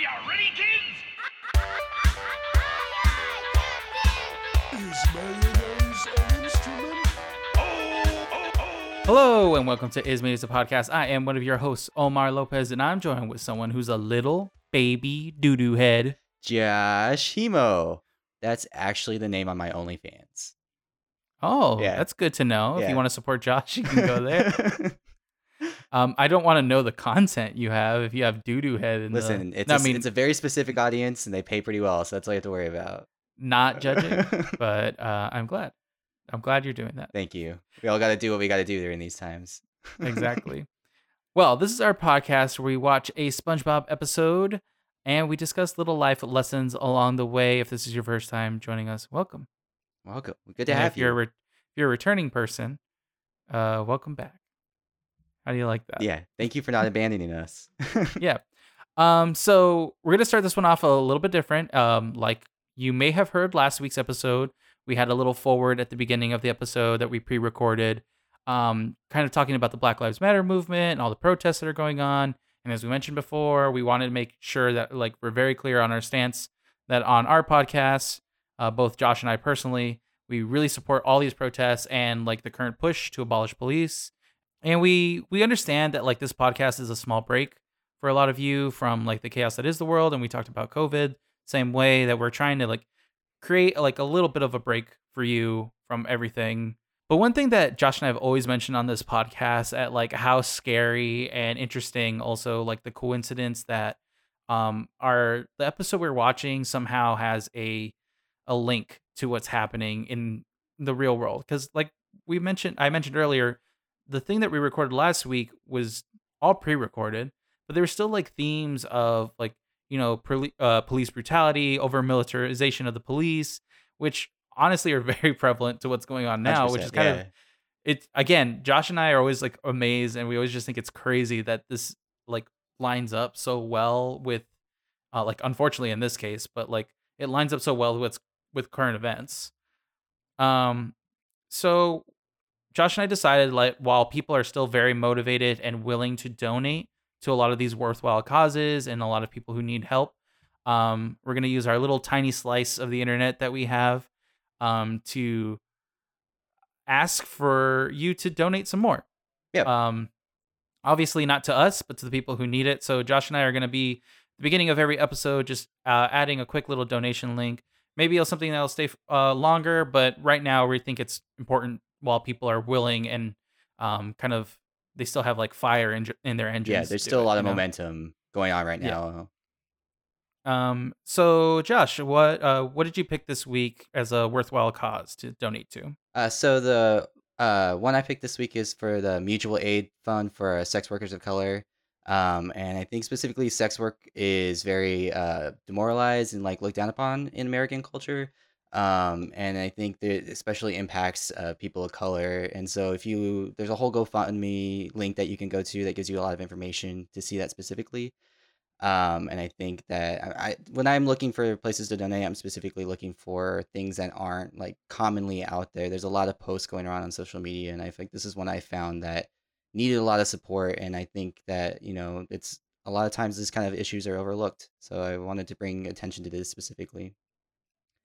you ready, kids? Is mayonnaise an instrument? Oh, oh, oh. Hello and welcome to Is Mayonnaise a podcast. I am one of your hosts, Omar Lopez, and I'm joined with someone who's a little baby doo doo head. Josh Hemo. That's actually the name on my OnlyFans. Oh, Yeah. that's good to know. If you want to support Josh, you can go there. um, I don't want to know the content you have if you have doo doo head. In Listen, the, it's I a, mean, it's a very specific audience and they pay pretty well, so that's all you have to worry about. not judging, but uh, I'm glad. I'm glad you're doing that. Thank you. We all got to do what we got to do during these times. exactly. Well, this is our podcast where we watch a SpongeBob episode and we discuss little life lessons along the way. If this is your first time joining us, welcome. Welcome. Good to And have if you're a re- if you're a returning person, uh, welcome back. How do you like that? yeah. Thank you for not abandoning us. yeah. Um, so we're gonna start this one off a little bit different. Um, like you may have heard last week's episode, we had a little forward at the beginning of the episode that we pre-recorded, um, kind of talking about the Black Lives Matter movement and all the protests that are going on. And as we mentioned before, we wanted to make sure that like we're very clear on our stance that on our podcast, uh, both Josh and I personally, we really support all these protests and like the current push to abolish police. And we we understand that like this podcast is a small break for a lot of you from like the chaos that is the world and we talked about covid same way that we're trying to like create like a little bit of a break for you from everything. But one thing that josh and i have always mentioned on this podcast at like how scary and interesting also like the coincidence that um our the episode we're watching somehow has a a link to what's happening in the real world. Because like we mentioned i mentioned earlier the thing that we recorded last week was all pre-recorded but there were still like themes of like you know poli- uh, police brutality over militarization of the police which honestly are very prevalent to what's going on now which 100%, is kind yeah. of it again josh and i are always like amazed and we always just think it's crazy that this like lines up so well with uh, like unfortunately in this case but like it lines up so well with with current events um so josh and i decided like while people are still very motivated and willing to donate to a lot of these worthwhile causes and a lot of people who need help um we're going to use our little tiny slice of the internet that we have um to ask for you to donate some more. Yep. um obviously not to us but to the people who need it. So josh and i are going to be at the beginning of every episode just uh, adding a quick little donation link. Maybe something that'll stay uh, longer but right now we think it's important while people are willing and um kind of they still have like fire in, in their engines Yeah, there's still a lot of know? momentum going on right Yeah. now. um so josh what uh what did you pick this week as a worthwhile cause to donate to Uh, so the uh, one I picked this week is for the Mutual Aid Fund for uh, sex workers of color. Um, and I think specifically sex work is very uh, demoralized and like looked down upon in American culture. Um, and I think that especially impacts uh, people of color. And so if you, there's a whole GoFundMe link that you can go to that gives you a lot of information to see that specifically. Um, and I think that I, I when I'm looking for places to donate, I'm specifically looking for things that aren't like commonly out there. There's a lot of posts going around on social media, and I think this is one I found that needed a lot of support. And I think that you know it's a lot of times these kind of issues are overlooked. So I wanted to bring attention to this specifically.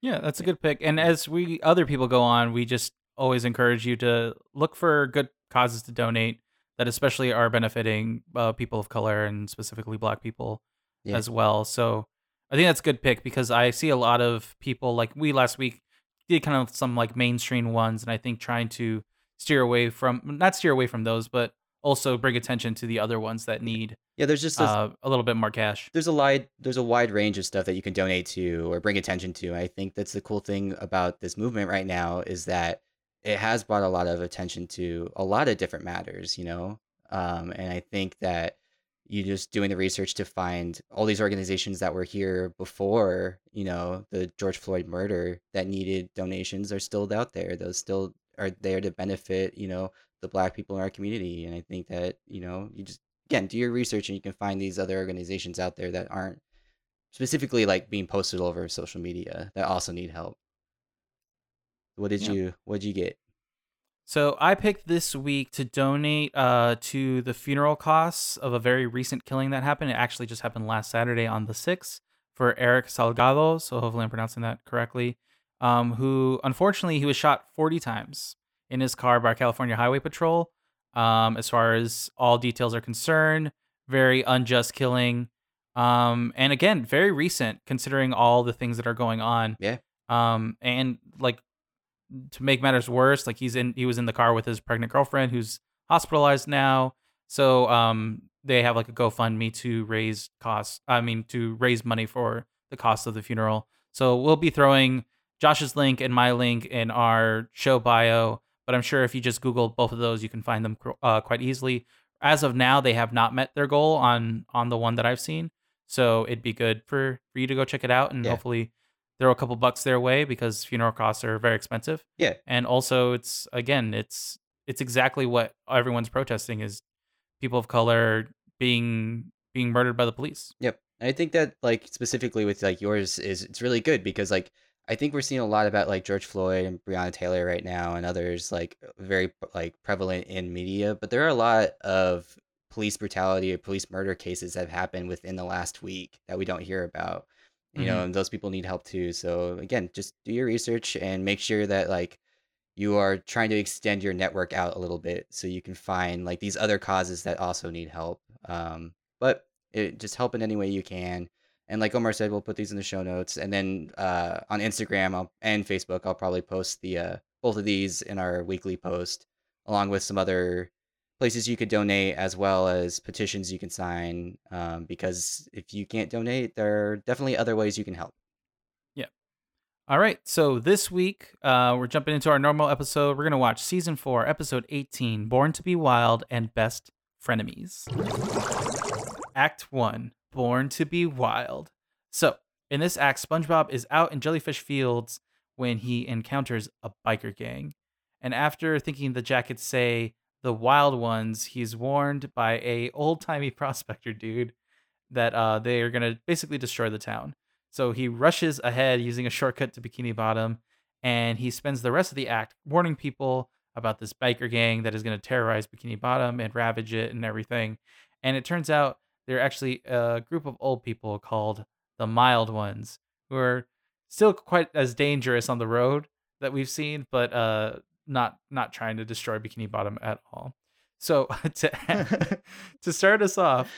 Yeah, that's a good pick. And as we other people go on, we just always encourage you to look for good causes to donate that especially are benefiting uh, people of color and specifically black people Yeah. as well. So I think that's a good pick because I see a lot of people like we last week did kind of some like mainstream ones and I think trying to steer away from not steer away from those, but also bring attention to the other ones that need Yeah, there's just a, uh, a little bit more cash. there's a wide there's a wide range of stuff that you can donate to or bring attention to. I think that's the cool thing about this movement right now is that it has brought a lot of attention to a lot of different matters, you know. Um, and I think that you just doing the research to find all these organizations that were here before, you know, the George Floyd murder that needed donations are still out there. Those still are there to benefit, you know, the black people in our community. And I think that, you know, you just again do your research and you can find these other organizations out there that aren't specifically like being posted all over social media that also need help. What did Yeah. you what did you get? So I picked this week to donate uh, to the funeral costs of a very recent killing that happened. It actually just happened last Saturday on the 6th for Eric Salgado. So hopefully I'm pronouncing that correctly. Um, who unfortunately he was shot 40 times in his car by California Highway Patrol. Um, as far as all details are concerned, very unjust killing. Um, and again, very recent considering all the things that are going on. Yeah. Um, and like to make matters worse, like he's in he was in the car with his pregnant girlfriend who's hospitalized now. So um they have like a GoFundMe to raise costs. I mean to raise money for the cost of the funeral. So we'll be throwing Josh's link and my link in our show bio, but I'm sure if you just Google both of those, you can find them uh, quite easily. As of now, they have not met their goal on on the one that I've seen, so it'd be good for for you to go check it out and Yeah. hopefully throw a couple bucks their way because funeral costs are very expensive. Yeah. and also it's again it's it's exactly what everyone's protesting is people of color being being murdered by the police. Yep. I think that like specifically with like yours is it's really good because like I think we're seeing a lot about like George Floyd and Breonna Taylor right now and others like very like prevalent in media, but there are a lot of police brutality or police murder cases that have happened within the last week that we don't hear about. You know, and those people need help too. So again, just do your research and make sure that like you are trying to extend your network out a little bit so you can find like these other causes that also need help. Um, but it, just help in any way you can. And like Omar said, we'll put these in the show notes, and then uh, on Instagram I'll, and Facebook, I'll probably post the uh, both of these in our weekly post, along with some other places you could donate, as well as petitions you can sign. Um, because if you can't donate, there are definitely other ways you can help. Yeah. All right, so this week uh, we're jumping into our normal episode. We're gonna watch season four, episode eighteen, "Born to Be Wild" and "Best Frenemies." Act one, "Born to Be Wild." So in this act, SpongeBob is out in Jellyfish Fields when he encounters a biker gang, and after thinking the jackets say the wild ones, he's warned by a old timey prospector dude that uh, they are gonna basically destroy the town. So he rushes ahead using a shortcut to Bikini Bottom, and he spends the rest of the act warning people about this biker gang that is going to terrorize Bikini Bottom and ravage it and everything. And it turns out they're actually a group of old people called the Mild Ones, who are still quite as dangerous on the road that we've seen, but uh, not not trying to destroy Bikini Bottom at all. So to to start us off,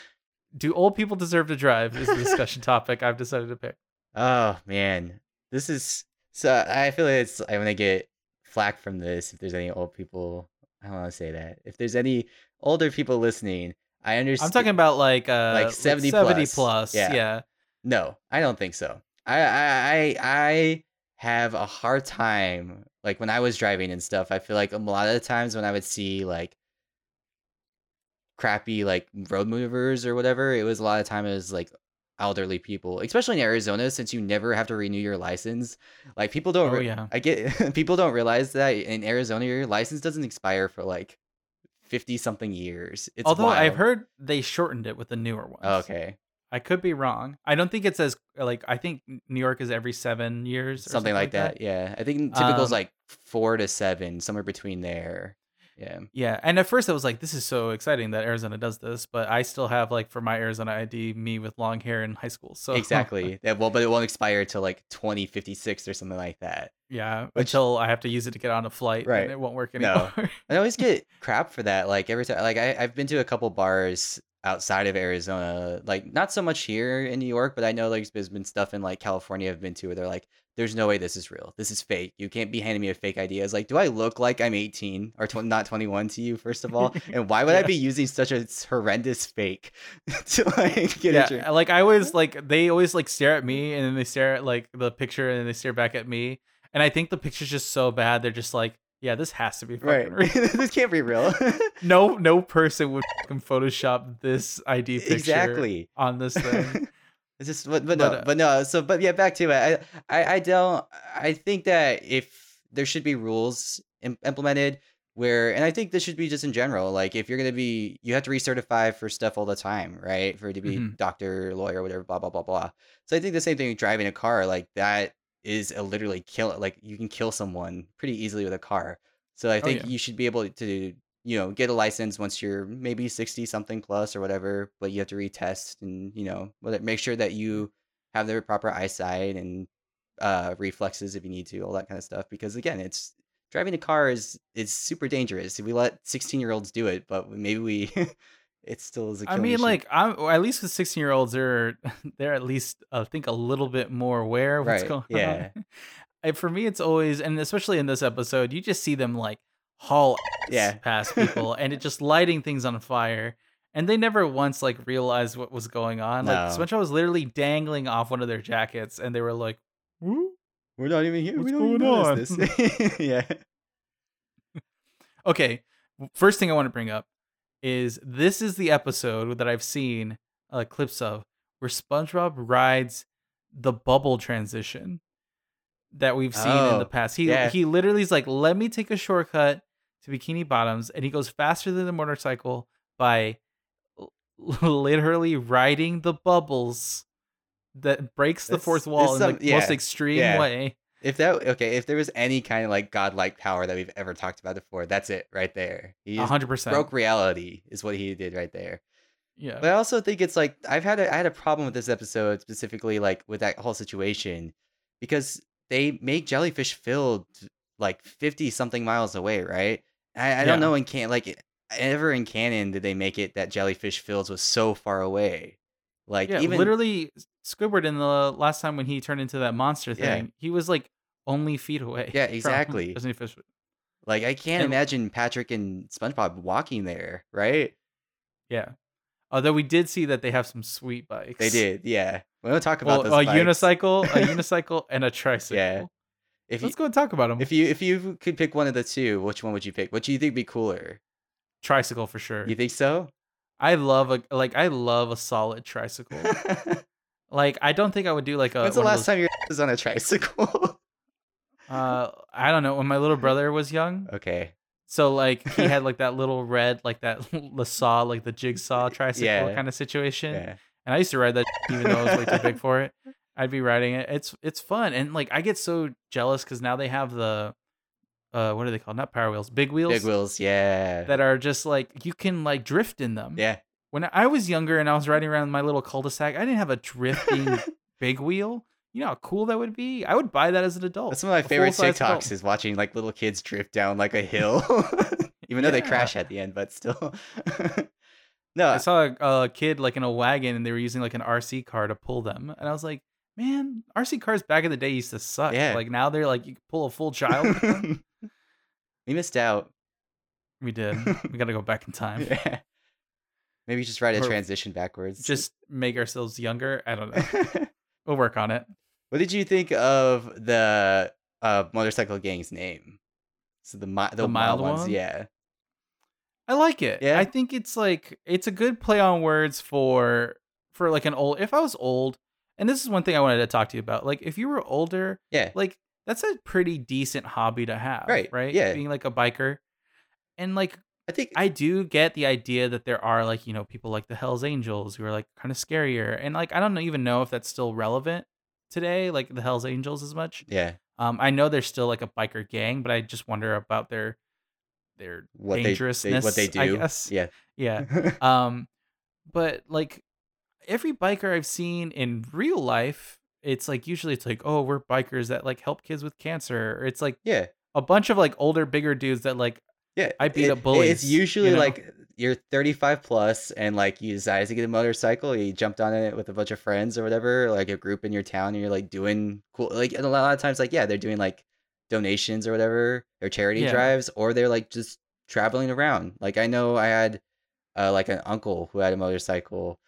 do old people deserve to drive? Is the discussion topic I've decided to pick. Oh man, this is so. I feel like it's I'm gonna get flack from this if there's any old people. I don't want to say that. If there's any older people listening, I understand. I'm talking about like uh Like 70 70 plus. plus. Yeah. Yeah. No, I don't think so. I I I I have a hard time like when I was driving and stuff. I feel like a lot of the times when I would see like crappy like road movers or whatever, it was a lot of time it was like elderly people, especially in Arizona since you never have to renew your license. Like people don't Oh, re- yeah. I get people don't realize that in Arizona your license doesn't expire for like 50 something years. It's Although I've heard they shortened it with the newer ones. Okay. I could be wrong. I don't think it's as like I think New York is every seven years. Or something, like that. Yeah, I think typical is Um, like four to seven, somewhere between there. Yeah, Yeah, and at first I was like, "This is so exciting that Arizona does this," but I still have like for my Arizona ID me with long hair in high school. So exactly. Yeah, well, but it won't expire till like twenty fifty six or something like that. yeah, Which- until I have to use it to get on a flight, Right. And it won't work anymore. No. I always get crap for that. Like every time, like I, I've been to a couple bars outside of Arizona, like not so much here in New York, but I know like there's been stuff in like California I've been to where they're like, "There's no way this is real. This is fake. You can't be handing me a fake idea. I was like, "Do I look like I'm 18 or tw- not 21 to you? First of all, and why would I be using such a horrendous fake to like get a yeah, drink?" Uh, like I always like they always like stare at me and then they stare at like the picture and then they stare back at me. And I think the picture's just so bad they're just like, yeah, this has to be fucking Right, real. this can't be real. no no person would fucking Photoshop this ID picture exactly. on this thing. It's just, but, but, But, no, uh, but no. So, but yeah, back to it. I, I, I don't. I think that if there should be rules Im- implemented where, and I think this should be just in general. Like, if you're gonna be, you have to recertify for stuff all the time, right? For it to be Mhm. doctor, lawyer, whatever, blah blah blah blah. So I think the same thing with driving a car. Like that is a literally kill. Like you can kill someone pretty easily with a car. So I Oh, think yeah. you should be able to, you know, get a license once you're maybe 60 something plus or whatever, but you have to retest and, you know, make sure that you have the proper eyesight and uh reflexes if you need to, all that kind of stuff because again, it's driving a car is is super dangerous. We let 16-year-olds do it, but maybe we it still is a I mean, like, I'm at least with 16 year olds, they're they're at least I think a little bit more aware of what's Right, going yeah. on. And for me, it's always, and especially in this episode, you just see them like haul ass Yeah. past people, and it just lighting things on fire. And they never once like realized what was going on. Like No. SpongeBob was literally dangling off one of their jackets, and they were like, "Woo." We're not even here. What's we don't even going notice this. yeah. Okay, first thing I want to bring up is this is the episode that I've seen uh, clips of where SpongeBob rides the bubble transition that we've seen in Oh, the past. He yeah. he literally is like, "Let me take a shortcut to Bikini Bottoms," and he goes faster than the motorcycle by l- literally riding the bubbles that breaks the fourth wall in some- the most extreme yeah. way. If that okay, if there was any kind of like godlike power that we've ever talked about before, that's it right there. He hundred percent. broke reality is what he did right there. Yeah. But I also think it's like I've had a I had a problem with this episode specifically like with that whole situation because they make Jellyfish Fields like 50 something miles away, right? I, I Yeah. don't know in can like ever in canon did they make it that Jellyfish Fields was so far away. Like yeah, even literally Squidward in the last time when he turned into that monster Yeah. thing, he was like only feet away. Yeah, exactly. Disney Fish. like I can't and- imagine Patrick and SpongeBob walking there, right? Yeah. Although we did see that they have some sweet bikes. They did, yeah. We don't talk about Well, those a bikes. unicycle, a unicycle, and a tricycle. Yeah. If you Let's go and talk about them. if you if you could pick one of the two, which one would you pick? What do you think would be cooler? tricycle for sure. You think so? I love a like I love a solid tricycle. like I don't think I would do like a. When's the last time you was on a tricycle? Uh, I don't know. When my little brother was young, okay. So like he had like that little red, like that the saw, like the jigsaw tricycle Yeah. kind of situation. Yeah. And I used to ride that even though I was way too big for it. I'd be riding it. It's it's fun. And like I get so jealous because now they have the uh what are they called? Not power wheels, big wheels. Big wheels, yeah. that are just like you can like drift in them. yeah. When I was younger and I was riding around my little cul-de-sac, I didn't have a drifting big wheel. You know how cool that would be? I would buy that as an adult. That's one of my favorite TikToks adult. is watching like little kids drift down like a hill. Even though they crash at the end, but still. no, I saw a, a kid like in a wagon and they were using like an RC car to pull them. And I was like, man, RC cars back in the day used to suck. Yeah. Like now they're like, you can pull a full child. we missed out. we did. We got to go back in time. Yeah. Maybe just write a Or transition backwards. Just make ourselves younger. I don't know. We'll work on it. What did you think of the uh, motorcycle gang's name? So the mi- the, The mild ones, one? yeah. I like it. Yeah? I think it's like it's a good play on words for for like an old if I was old, and this is one thing I wanted to talk to you about. Like if you were older, Yeah. like that's a pretty decent hobby to have. Right, Right. yeah. Being like a biker. And like I think I do get the idea that there are like, you know, people like the Hells Angels who are like kind of scarier. And like I don't even know if that's still relevant today, like the Hells Angels as much. yeah. Um I know they're still like a biker gang, but I just wonder about their their What they, dangerousness. they what they do. I guess. Yeah. Yeah. Um but like every biker I've seen in real life, it's like usually it's like, oh, we're bikers that like help kids with cancer. Or it's like yeah. a bunch of like older, bigger dudes that like Yeah. I beat it- up bullies, It's usually you know? like you're 35 plus and like you decided to get a motorcycle, you jumped on it with a bunch of friends or whatever, like a group in your town, and you're like doing cool. Like and a lot of times, like yeah, they're doing like donations or whatever, or charity Yeah. drives, or they're like just traveling around. Like I know I had uh, like an uncle who had a motorcycle,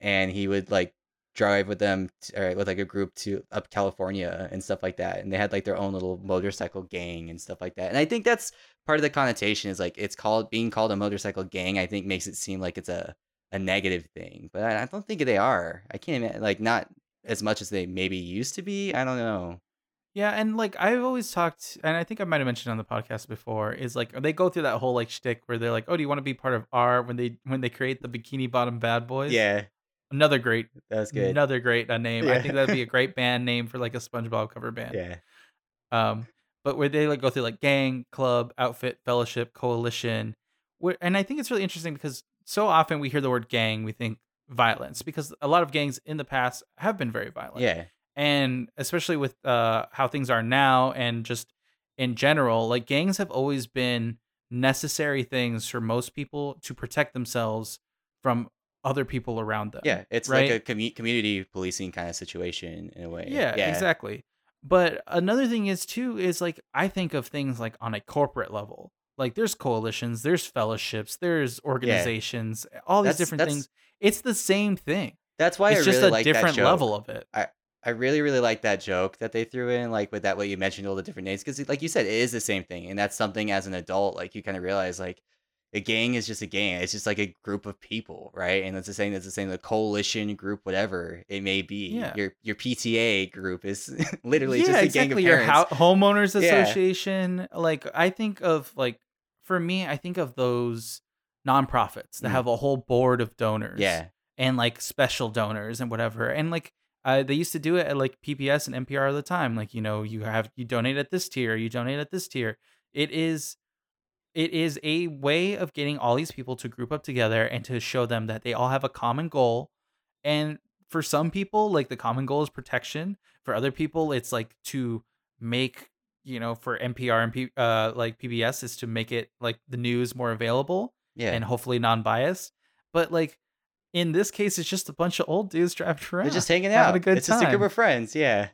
and he would like drive with them or with like a group to up California and stuff like that. And they had like their own little motorcycle gang and stuff like that. And I think that's part of the connotation is like it's called being called a motorcycle gang. I think makes it seem like it's a a negative thing, but I, I don't think they are. I can't imagine like not as much as they maybe used to be. I don't know. Yeah, and like I've always talked, and I think I might have mentioned on the podcast before, is like they go through that whole like shtick where they're like, "Oh, do you want to be part of R?" When they when they create the Bikini Bottom Bad Boys. Yeah, another great, That's good. another great uh, name. I think that'd be a great band name for like a SpongeBob cover band. Yeah, Um, but where they like go through like gang, club, outfit, fellowship, coalition. Where, and I think it's really interesting because so often we hear the word gang, we think violence because a lot of gangs in the past have been very violent. Yeah. and especially with uh, how things are now and just in general like gangs have always been necessary things for most people to protect themselves from other people around them Yeah. It's right? like a commu- community policing kind of situation in a way. yeah, exactly but another thing is too is like i think of things like on a corporate level. Like there's coalitions there's fellowships there's organizations all these That's- different that's- things it's the same thing. That's why it's I just really a like that different joke. level of it. I really, really like that joke that they threw in, like with that what you mentioned all the different names, because like you said, it is the same thing, and that's something as an adult, like you kind of realize, like a gang is just a gang. It's just like a group of people, right? And it's the same. It's the same. The coalition group, whatever it may be. Yeah. Your your PTA group is literally yeah, just a exactly. gang of people. Your parents. hou- homeowners Yeah. association. Like I think of like for me, I think of those nonprofits that Mhm. have a whole board of donors. yeah, and like special donors and whatever. And like uh, they used to do it at like PBS and NPR all the time. Like you know, you have you donate at this tier, you donate at this tier. It is it is a way of getting all these people to group up together and to show them that they all have a common goal. And for some people, like the common goal is protection. For other people, it's like to make you know for NPR and P, uh like PBS is to make it like the news more available yeah. and hopefully non-biased. But like in this case, it's just a bunch of old dudes driving around. They're just hanging out. a good it's just a group of friends. Yeah.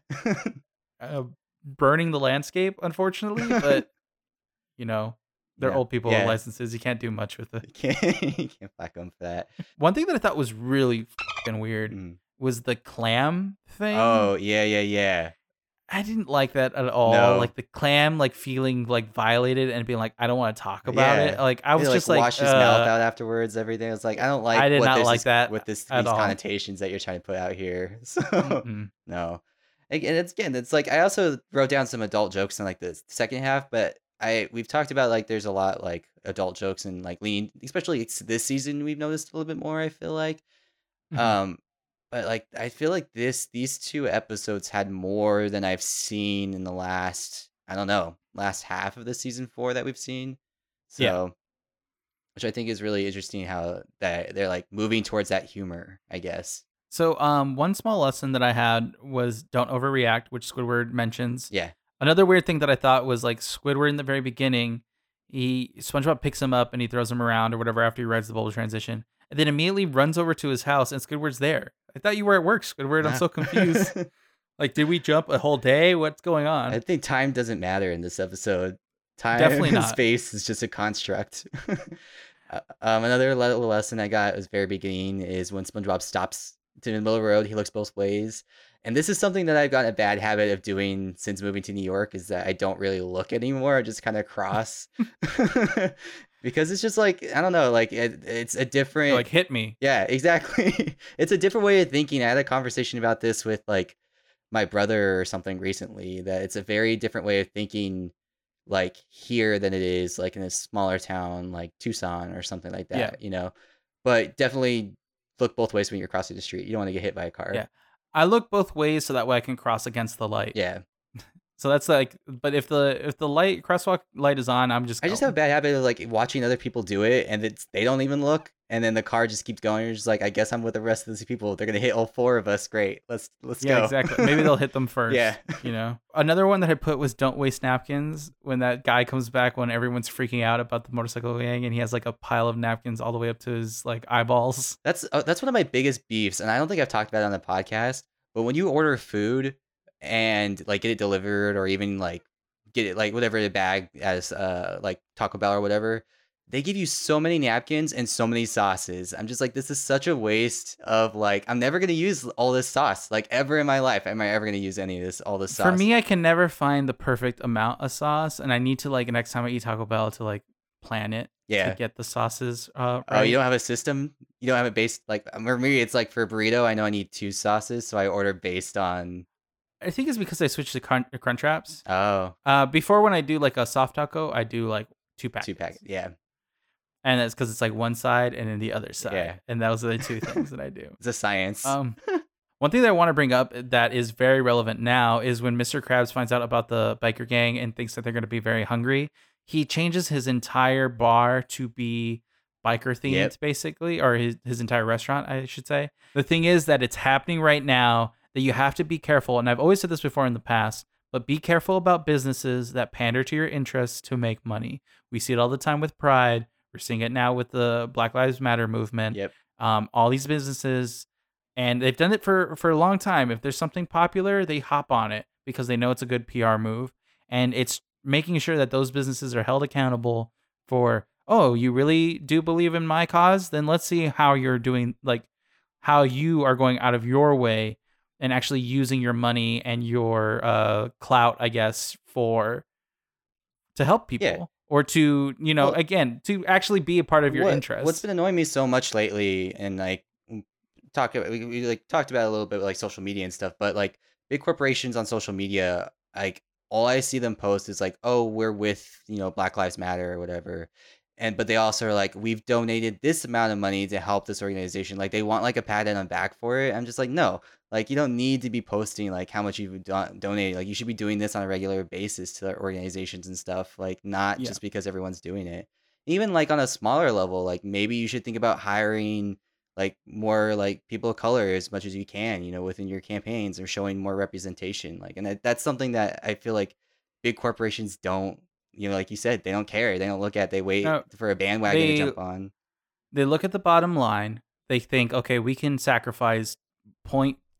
uh, burning the landscape, unfortunately. But you know, they're Yeah. old people Yeah. with licenses. You can't do much with it. You can't, you can't them for that. One thing that I thought was really fucking weird Mm. was the clam thing. Oh yeah, yeah, yeah. I didn't like that at all. No. Like the clam, like feeling like violated and being like, I don't want to talk about Yeah. it. Like I was he, just like like, washed his mouth uh, out afterwards. Everything. I was like, I don't like. I did what not this like is- that With this these all. connotations that you're trying to put out here. So mm-mm. no. And it's again, it's like I also wrote down some adult jokes in like the second half, but I we've talked about like there's a lot like adult jokes and like lean, especially it's this season we've noticed a little bit more. I feel like, Mhm. um, but like I feel like this these two episodes had more than I've seen in the last I don't know last half of the season four that we've seen. So, Yeah. which I think is really interesting how that they're like moving towards that humor. I guess. So, um, one small lesson that I had was don't overreact, which Squidward mentions. Yeah. Another weird thing that I thought was like Squidward in the very beginning, he SpongeBob picks him up and he throws him around or whatever after he rides the bubble transition, and then immediately runs over to his house and Squidward's there. I thought you were at work, Squidward. I'm so confused. like, did we jump a whole day? What's going on? I think time doesn't matter in this episode. Time Definitely not. space is just a construct. Uh, um, another le- little lesson I got at the very beginning is when SpongeBob stops in the middle of the road, he looks both ways. And this is something that I've gotten a bad habit of doing since moving to New York is that I don't really look anymore. I just kind of cross because it's just like I don't know, like it, it's a different like, hit me. yeah, exactly. it's a different way of thinking. I had a conversation about this with like my brother or something recently that it's a very different way of thinking like here than it is like in a smaller town like Tucson or something like that, Yeah. you know. But definitely look both ways when you're crossing the street. You don't want to get hit by a car. Yeah. I look both ways so that way I can cross against the light. Yeah. So that's like, but if the if the light crosswalk light is on, I'm just I just have a bad habit of like watching other people do it and it's they don't even look and then the car just keeps going. You're just like, I guess I'm with the rest of these people. They're gonna hit all four of us. Great. Let's let's yeah, go. exactly. Maybe they'll hit them first. Yeah. you know. Another one that I put was don't waste napkins. When that guy comes back when everyone's freaking out about the motorcycle gang, and he has like a pile of napkins all the way up to his like eyeballs. That's uh, that's one of my biggest beefs, and I don't think I've talked about it on the podcast. But when you order food and like get it delivered, or even like get it like whatever the bag as uh like Taco Bell or whatever, they give you so many napkins and so many sauces. I'm just like, this is such a waste of like, I'm never gonna use all this sauce like ever in my life. Am I ever gonna use any of this all this sauce? For me, I can never find the perfect amount of sauce, and I need to like next time I eat Taco Bell to like plan it yeah. to get the sauces. Uh, Oh, you don't have a system? You don't have it based like for me. It's like for a burrito. I know I need two sauces, so I order based on. I think it's because I switched to crunch, crunch wraps. Oh, Uh, before when I do like a soft taco, I do like two packs. two pack. Yeah, and that's because it's like one side and then the other side. Yeah. and those are the two things that I do. it's a science. Um, One thing that I want to bring up that is very relevant now is when Mr. Krabs finds out about the biker gang and thinks that they're going to be very hungry. He changes his entire bar to be biker themed, Yep. basically, or his, his entire restaurant, I should say. The thing is that it's happening right now that you have to be careful. And I've always said this before in the past, but be careful about businesses that pander to your interests to make money. We see it all the time with Pride. We're seeing it now with the Black Lives Matter movement Yep. um, all these businesses and they've done it for for a long time if there's something popular they hop on it because they know it's a good pr move and it's making sure that those businesses are held accountable for oh you really do believe in my cause then let's see how you're doing like how you are going out of your way and actually using your money and your uh clout i guess for to help people Yeah. or to you know Well- again to actually be a part of your What- interest What's been annoying me so much lately, and like talk about we, we like talked about a little bit with, like social media and stuff, but like big corporations on social media, like all I see them post is like, oh, we're with you know Black Lives Matter or whatever. And but they also are like, we've donated this amount of money to help this organization. Like they want like a pat on the back for it. I'm just like, no, like you don't need to be posting like how much you've don- donated. Like you should be doing this on a regular basis to organizations and stuff. Like not Yeah. just because everyone's doing it even like on a smaller level like maybe you should think about hiring like more like people of color as much as you can you know within your campaigns or showing more representation like and that, that's something that i feel like big corporations don't you know like you said they don't care they don't look at they wait No, for a bandwagon they- to jump on they look at the bottom line. They think, okay, we can sacrifice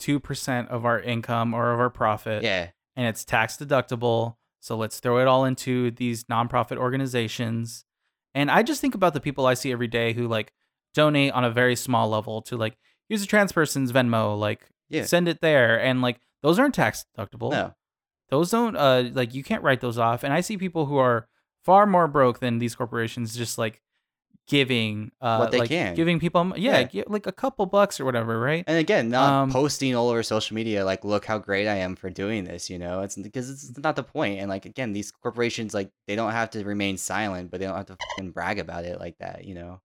0.2% of our income or of our profit, yeah and it's tax deductible. So let's throw it all into these nonprofit organizations. And I just think about the people I see every day who like donate on a very small level to like, here's a trans person's Venmo, like yeah send it there. And like, those aren't tax deductible. no Those don't, uh, like, you can't write those off. And I see people who are far more broke than these corporations just like giving, uh, What they like, can. giving people, yeah, Yeah. like a couple bucks or whatever, right? and again not Um, posting all over social media like look how great i am for doing this you know it's because it's not the point and like again these corporations like they don't have to remain silent but they don't have to fucking brag about it like that you know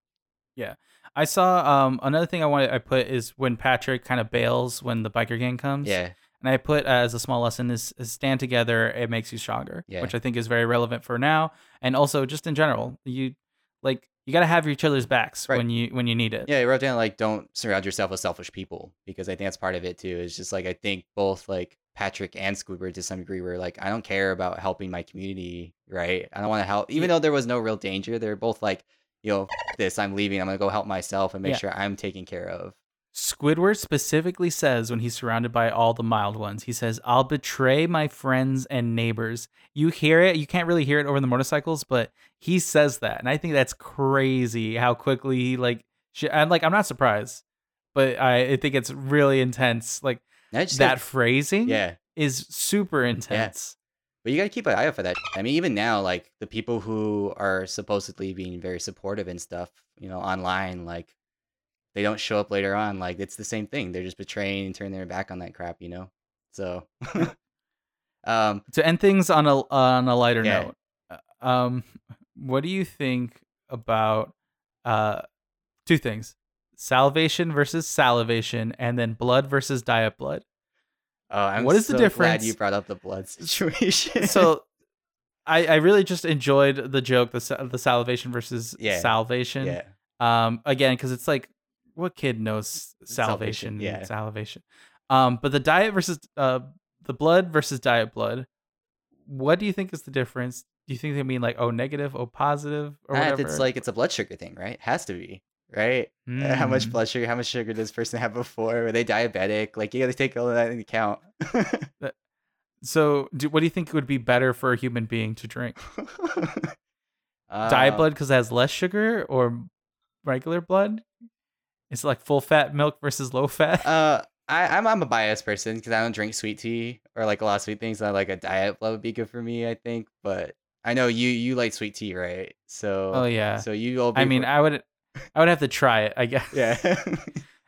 Yeah, I saw um another thing I wanted I put is when Patrick kind of bails when the biker gang comes. yeah And I put as a small lesson is, is stand together. It makes you stronger, Yeah. which I think is very relevant for now, and also just in general. You like you got to have each other's backs Right. when you when you need it. Yeah, I wrote down like don't surround yourself with selfish people because I think that's part of it too. It's just like I think both like Patrick and Squidward to some degree were like I don't care about helping my community, right? I don't want to help, even though there was no real danger. They're both like, you know, this I'm leaving. I'm gonna go help myself and make Yeah. sure I'm taken care of. Squidward specifically says when he's surrounded by all the mild ones, he says, "I'll betray my friends and neighbors." You hear it, you can't really hear it over the motorcycles, but he says that, and I think that's crazy how quickly he like. Sh- I'm like, I'm not surprised, but I, I think it's really intense. Like And I just that think- phrasing yeah, is super intense. but you gotta keep an eye out for that. I mean, even now, like the people who are supposedly being very supportive and stuff, you know, online, like they don't show up later on. Like it's the same thing. They're just betraying and turning their back on that crap, you know. So, um, To end things on a on a lighter Yeah. note, uh, um, what do you think about uh two things: salvation versus salivation, and then blood versus diet blood? oh, I'm What is the so difference? Glad you brought up the blood situation. So, I I really just enjoyed the joke the the salivation versus Yeah. salvation. yeah, Um, again, because it's like, what kid knows Salvation, salvation? yeah. and salivation. Um, but the diet versus uh, the blood versus diet blood. What do you think is the difference? Do you think they mean like oh negative, oh positive, or whatever? it's like it's a blood sugar thing, right? Has to be, right? Uh, How much Mm. blood sugar? How much sugar does this person have before? Were they diabetic? Like you got to take all of that into account. So, do, what do you think would be better for a human being to drink? Uh, diet blood because it has less sugar, or regular blood? It's like full fat milk versus low fat. Uh, I, I'm I'm a biased person because I don't drink sweet tea or like a lot of sweet things. I like a diet blood would be good for me, I think. But I know you you like sweet tea, right? So oh yeah. So you all. I mean, I would, I would have to try it. I guess. yeah,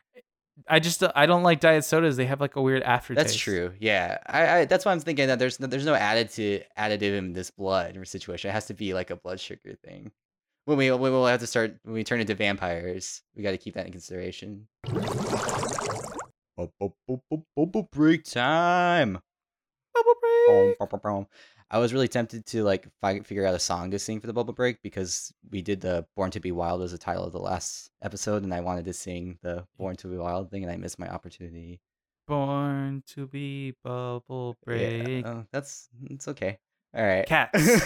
I just I don't like diet sodas. They have like a weird aftertaste. that's true. Yeah, I, I that's why I'm thinking that there's no, there's no added to additive in this blood situation. It has to be like a blood sugar thing. When we when we'll have to start when we turn into vampires, we got to keep that in consideration. break time. Bubble break. I was really tempted to like fi- figure out a song to sing for the bubble break because we did the "Born to Be Wild" as the title of the last episode, and I wanted to sing the "Born to Be Wild" thing, and I missed my opportunity. Born to be bubble break. Yeah, oh, that's it's okay. All right, Cats.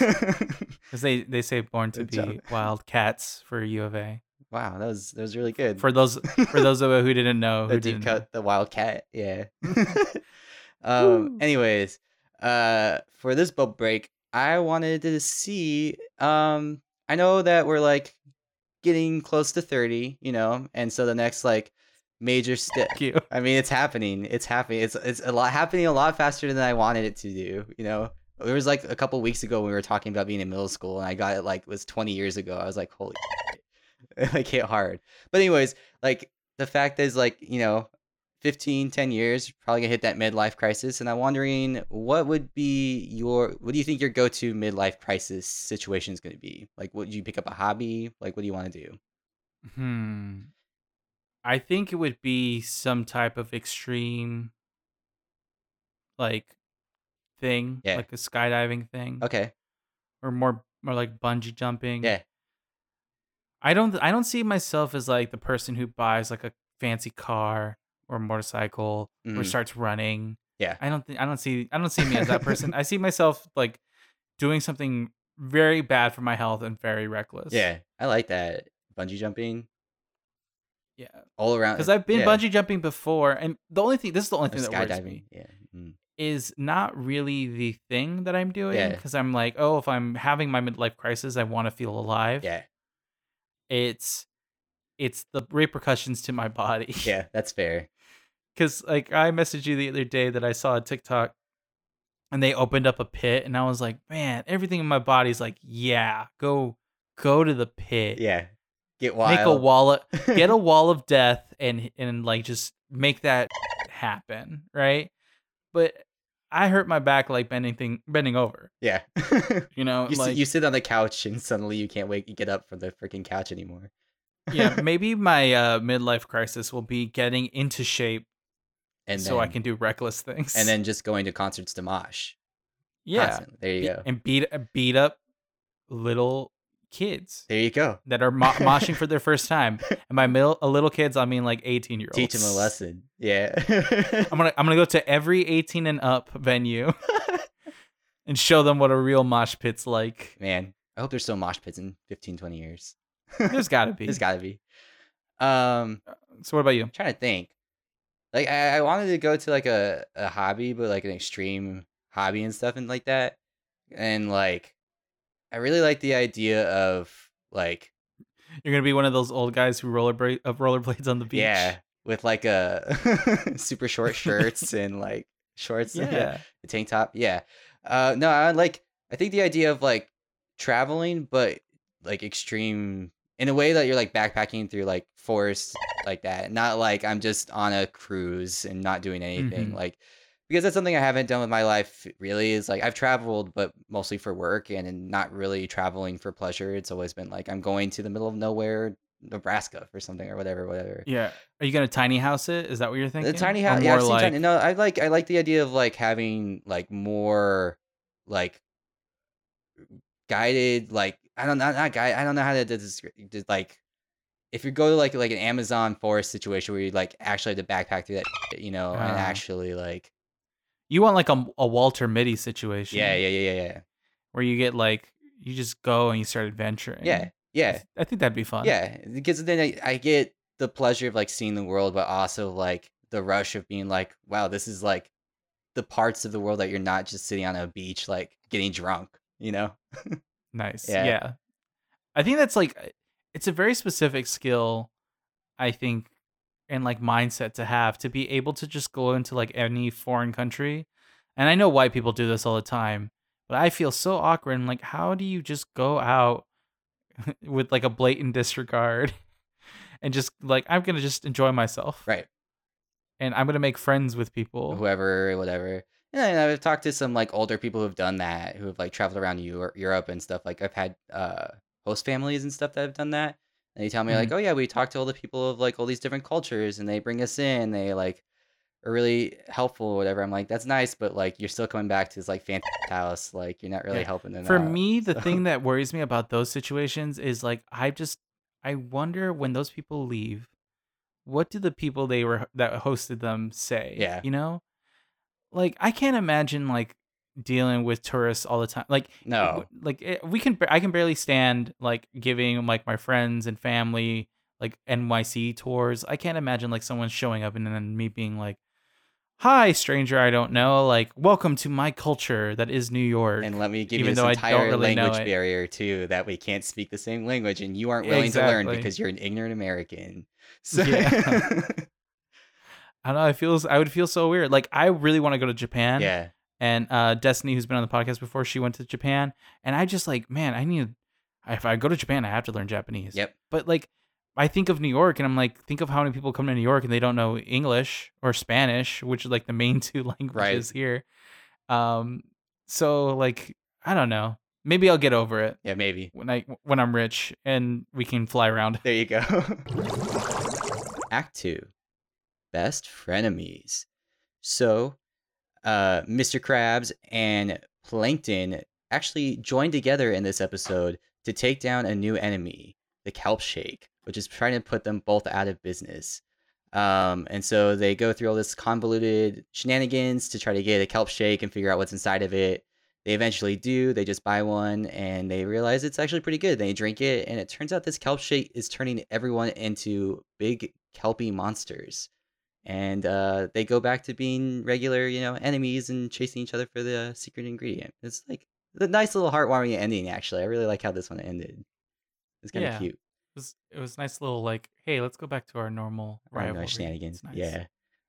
Because they, they say born to Good job. be wild cats for U of A. wow, that was that was really good. For those for those of you who didn't know, who the deep didn't cut, the wildcat. Yeah. um. Anyways, uh, for this bubble break, I wanted to see. Um, I know that we're like getting close to thirty, you know, and so the next like major step. I mean, it's happening. It's happening. It's it's a lot happening a lot faster than I wanted it to do. You know, there was like a couple weeks ago when we were talking about being in middle school, and I got it like it was twenty years ago. I was like, holy, it like hit hard. But anyways, like the fact is, like you know, 15, 10 years probably gonna hit that midlife crisis, and I'm wondering what would be your what do you think your go to midlife crisis situation is gonna be? Like, would you pick up a hobby? Like, what do you want to do? Hmm. I think it would be some type of extreme, like, thing, Yeah. like a skydiving thing, Okay, or more, more like bungee jumping. yeah, I don't, I don't see myself as like the person who buys like a fancy car or motorcycle or Mhm. starts running. Yeah. I don't think, I don't see, I don't see me as that person. I see myself like doing something very bad for my health and very reckless. yeah. I like that bungee jumping yeah. all around. Because I've been yeah. bungee jumping before, and the only thing, this is the only Or thing that worries me. Yeah. Mm. Is not really the thing that I'm doing Yeah. because I'm like, oh, if I'm having my midlife crisis, I want to feel alive. Yeah. It's it's the repercussions to my body. Yeah. That's fair. Cause like I messaged you the other day that I saw a TikTok and they opened up a pit and I was like, man, everything in my body's like, yeah, go go to the pit. Yeah. Get wild. Make a wall of, get a wall of death and and like just make that happen, right? But I hurt my back like bending thing bending over. yeah. You know, you, like sit, you sit on the couch and suddenly you can't wake. You get up from the freaking couch anymore. yeah, maybe my uh, midlife crisis will be getting into shape and so I can do reckless things. and then just going to concerts to mosh. yeah, Constantly. There you be- go. and beat beat up little kids There you go. that are mo- moshing for their first time. And by middle, a little kids, I mean like eighteen year olds. Teach them a lesson. Yeah. I'm gonna I'm gonna go to every 18 and up venue and show them what a real mosh pit's like. Man, I hope there's still mosh pits in 15, 20 years. There's gotta be. There's gotta be. Um, So what about you? I'm trying to think. Like I, I wanted to go to like a, a hobby, but like an extreme hobby and stuff and like that. And like I really like the idea of like You're gonna be one of those old guys who rollerblade of rollerblades on the beach. yeah, with like a super short shirts and like shorts and Yeah. a tank top. Yeah. Uh no, I like I think the idea of like traveling but like extreme in a way that you're like backpacking through like forests like that. Not like I'm just on a cruise and not doing anything. Mhm. Like because that's something I haven't done with my life really is like I've traveled but mostly for work and, not really traveling for pleasure. It's always been like I'm going to the middle of nowhere, Nebraska for something or whatever, whatever. Yeah. Are you gonna tiny house it? Is that what you're thinking? The tiny house, yeah, I've seen like, tiny. No, I like I like the idea of like having like more like guided like I don't know not guide I don't know how to describe like if you go to like like an Amazon forest situation where you like actually have to backpack through that you know and Ah. actually like You want like a, a Walter Mitty situation. yeah yeah yeah yeah yeah Where you get like you just go and you start adventuring. yeah yeah I think that'd be fun. yeah because then I, I get the pleasure of like seeing the world but also like the rush of being like wow this is like the parts of the world that you're not just sitting on a beach like getting drunk you know Nice. Yeah. Yeah. I think that's like it's a very specific skill, I think, and like mindset to have to be able to just go into like any foreign country. And I know white people do this all the time, but I feel so awkward. And like, how do you just go out with like a blatant disregard and just like I'm gonna just enjoy myself. right And I'm gonna make friends with people. whoever, whatever. Yeah, and I've talked to some like older people who've done that, who have like traveled around Europe and stuff. Like I've had uh host families and stuff that have done that, and they tell me like, mm-hmm. oh yeah, we talk to all the people of like all these different cultures, and they bring us in. They like are really helpful or whatever. I'm like, that's nice, but like you're still coming back to this like fancy house. Like you're not really Yeah. helping them. For out, me, the so- thing that worries me about those situations is like I just I wonder when those people leave, what do the people they were that hosted them say? Yeah. You know? Like I can't imagine like dealing with tourists all the time. Like no, like eh, we can I can barely stand like giving like my friends and family like NYC tours. I can't imagine like someone showing up and then me being like, "Hi, stranger I don't know. Like, welcome to my culture that is New York." and let me give you this though I don't entire really language barrier too that we can't speak the same language and you aren't willing to learn because you're an ignorant American. So Yeah. I don't know. I feel I would feel so weird. Like I really want to go to Japan. yeah, And uh, Destiny, who's been on the podcast before, she went to Japan, and I just like, man, I need. If I go to Japan, I have to learn Japanese. Yep. But like, I think of New York, and I'm like, think of how many people come to New York and they don't know English or Spanish, which is like the main two languages here. Um. So like, I don't know. Maybe I'll get over it yeah, maybe. when I when I'm rich and we can fly around. There you go. Act two, best frenemies. So, uh, Mr. Krabs and Plankton actually join together in this episode to take down a new enemy, the Kelp Shake, which is trying to put them both out of business. Um, and so they go through all this convoluted shenanigans to try to get a kelp shake and figure out what's inside of it. They eventually do. They just buy one and they realize it's actually pretty good. They drink it, and it turns out this kelp shake is turning everyone into big kelpy monsters. And uh, they go back to being regular, you know, enemies and chasing each other for the secret ingredient. It's like a nice little heartwarming ending, actually. I really like how this one ended. It's kind of Yeah. cute. It was it was nice little like, hey, let's go back to our normal no shenanigans. Nice. Yeah.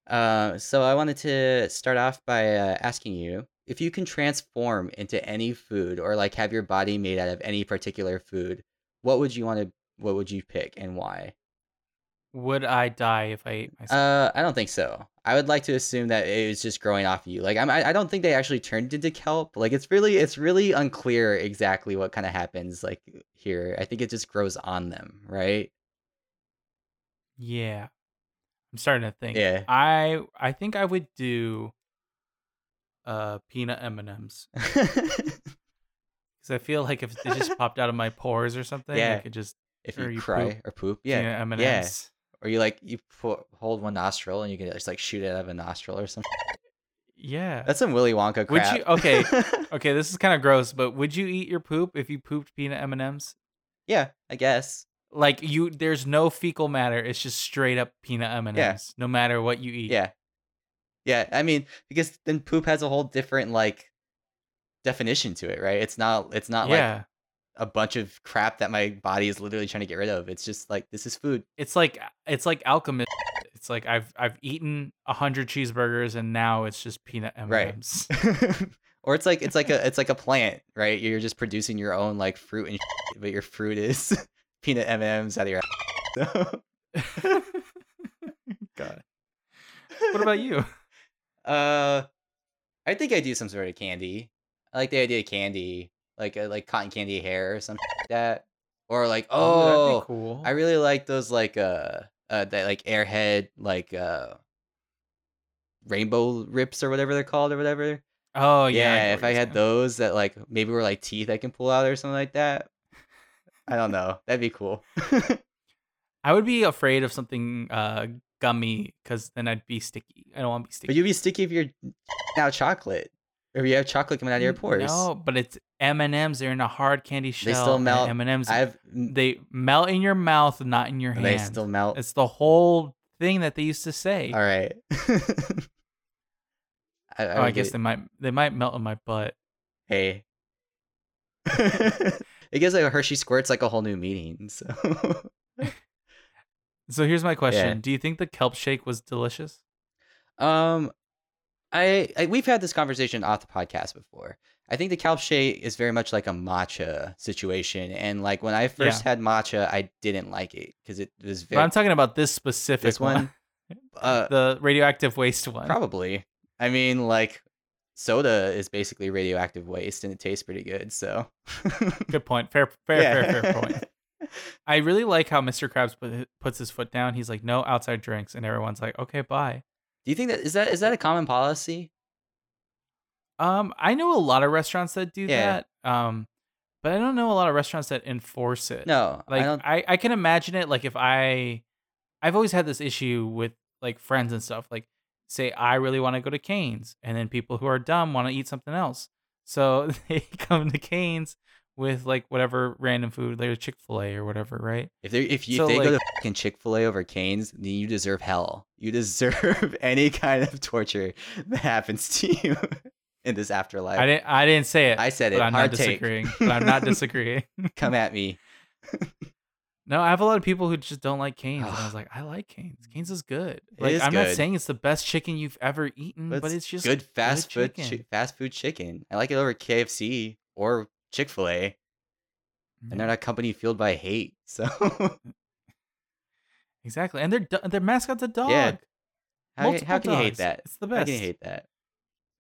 Uh, so I wanted to start off by uh, asking you if you can transform into any food or like have your body made out of any particular food, what would you want to? What would you pick and why? Would I die if I ate myself? Uh, I don't think so. I would like to assume that it was just growing off of you. Like I'm, I I don't think they actually turned into kelp. Like it's really, it's really unclear exactly what kind of happens. Like here, I think it just grows on them, right? yeah. I'm starting to think. Yeah. I I think I would do uh peanut M&Ms cuz I feel like if it just popped out of my pores or something, Yeah. I could just if Or you you cry poop or poop, yeah, peanut M&Ms. yeah. Or you like you put, hold one nostril and you can just like shoot it out of a nostril or something. Yeah. That's some Willy Wonka Would crap. you- okay. okay, this is kind of gross, but would you eat your poop if you pooped peanut M&Ms? yeah, I guess. Like you there's no fecal matter, it's just straight up peanut M&Ms no matter what you eat. Yeah. Yeah, I mean, because then poop has a whole different like definition to it, right? It's not it's not like yeah. A bunch of crap that my body is literally trying to get rid of. It's just like this is food. it's like it's like alchemist. It's like I've I've eaten a hundred cheeseburgers and now it's just peanut M Right. Ms. or it's like it's like a it's like a plant, right? You're just producing your own like fruit and but your fruit is peanut M&Ms out of your so, God. What about you? Uh, I think I do some sort of candy. I like the idea of candy, like uh, like cotton candy hair or something like that, or like that'd oh, be cool. I really like those like uh uh that like airhead like uh rainbow rips or whatever they're called or whatever. oh yeah, yeah. know if I had saying. those that like maybe were like teeth I can pull out or something like that. I don't know. That'd be cool. I would be afraid of something uh gummy because then I'd be sticky. I don't want to be sticky. but you'd be sticky if you're now chocolate. Or if you have chocolate coming out of your pores. No, but it's M and M's. They're in a hard candy shell. They still melt. M and M's. I've They melt in your mouth, not in your hand. they still melt. It's the whole thing that they used to say. All right. I, oh, I guess they might. They might melt in my butt. Hey. it gives like a Hershey squirts like a whole new meaning. So So here's my question: Yeah. Do you think the kelp shake was delicious? Um, I, I we've had this conversation off the podcast before. I think the kelp shake is very much like a matcha situation, and like when I first had matcha, I didn't like it because it was But very I'm talking about this specific this one. Uh, the radioactive waste one. probably. I mean, like soda is basically radioactive waste, and it tastes pretty good. So Good point. Fair, fair, fair, fair point. point. I really like how Mr. Krabs put, puts his foot down. He's like, "No outside drinks," and everyone's like, "Okay, bye." Do you think that is that is that a common policy? Um, I know a lot of restaurants that do Yeah. that. Um, but I don't know a lot of restaurants that enforce it. No, like I. I, I can imagine it like if i i've always had this issue with like friends and stuff like say i really want to go to canes and then people who are dumb want to eat something else so they come to canes with like whatever random food like a chick-fil-a or whatever right If they if you So, if they go to fucking Chick Fil A over Canes, then you deserve hell. You deserve any kind of torture that happens to you in this afterlife. i didn't i didn't say it I said but it. i'm Hard not take. disagreeing but i'm not disagreeing Come at me. no i have a lot of people who just don't like canes and i was like i like canes canes is good It like is i'm not saying it's the best chicken you've ever eaten But but it's just good fast food chicken. chi- fast food chicken. I like it over KFC or Chick Fil A, and they're not a company fueled by hate. So Exactly, and their their mascot's a dog. Yeah, how, Multiple how can you hate that? It's the best. How can you hate that?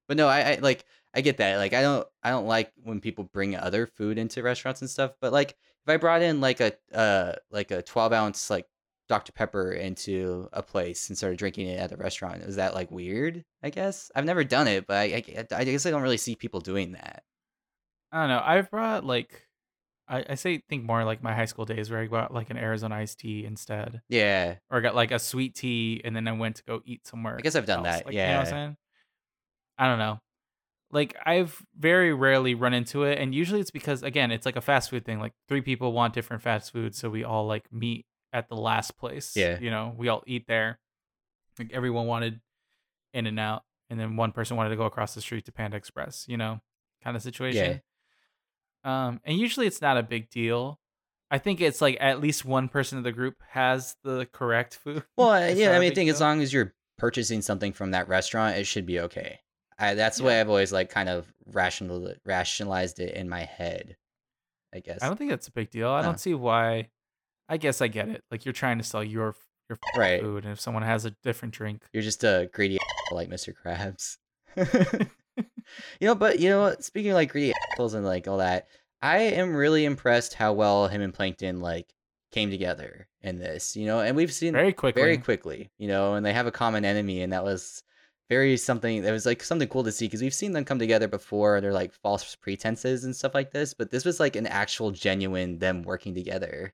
But no, I, I like I get that. Like I don't I don't like when people bring other food into restaurants and stuff. But like if I brought in like a uh like a twelve ounce like Dr Pepper into a place and started drinking it at the restaurant, is that like weird? I guess I've never done it, but I I, I guess I don't really see people doing that. I don't know. I've brought like, I, I say think more like my high school days where I got like an Arizona iced tea instead, Yeah, or I got like a sweet tea, and then I went to go eat somewhere. I guess I've done else. that. Like, you know what I'm yeah, saying? I don't know. Like I've very rarely run into it, and usually it's because again, it's like a fast food thing. Like three people want different fast food, so we all like meet at the last place. Yeah. you know, we all eat there. Like everyone wanted In and Out, and then one person wanted to go across the street to Panda Express. You know, kind of situation. Um, and usually it's not a big deal. I think it's like at least one person of the group has the correct food. Well, yeah, I mean, I think as long as you're purchasing something from that restaurant, it should be okay. I, that's the way I've always like kind of rational rationalized it in my head. I guess. I don't think that's a big deal. I No. don't see why. I guess I get it. Like you're trying to sell your your Right. food, and if someone has a different drink, You're just a greedy like Mr. Krabs. you know, but you know what? Speaking of like greedy assholes and like all that, I am really impressed how well him and Plankton like came together in this. You know, and we've seen very quickly. very quickly, you know, and they have a common enemy, and that was very something that was like something cool to see because we've seen them come together before. They're like false pretenses and stuff like this, but this was like an actual genuine them working together.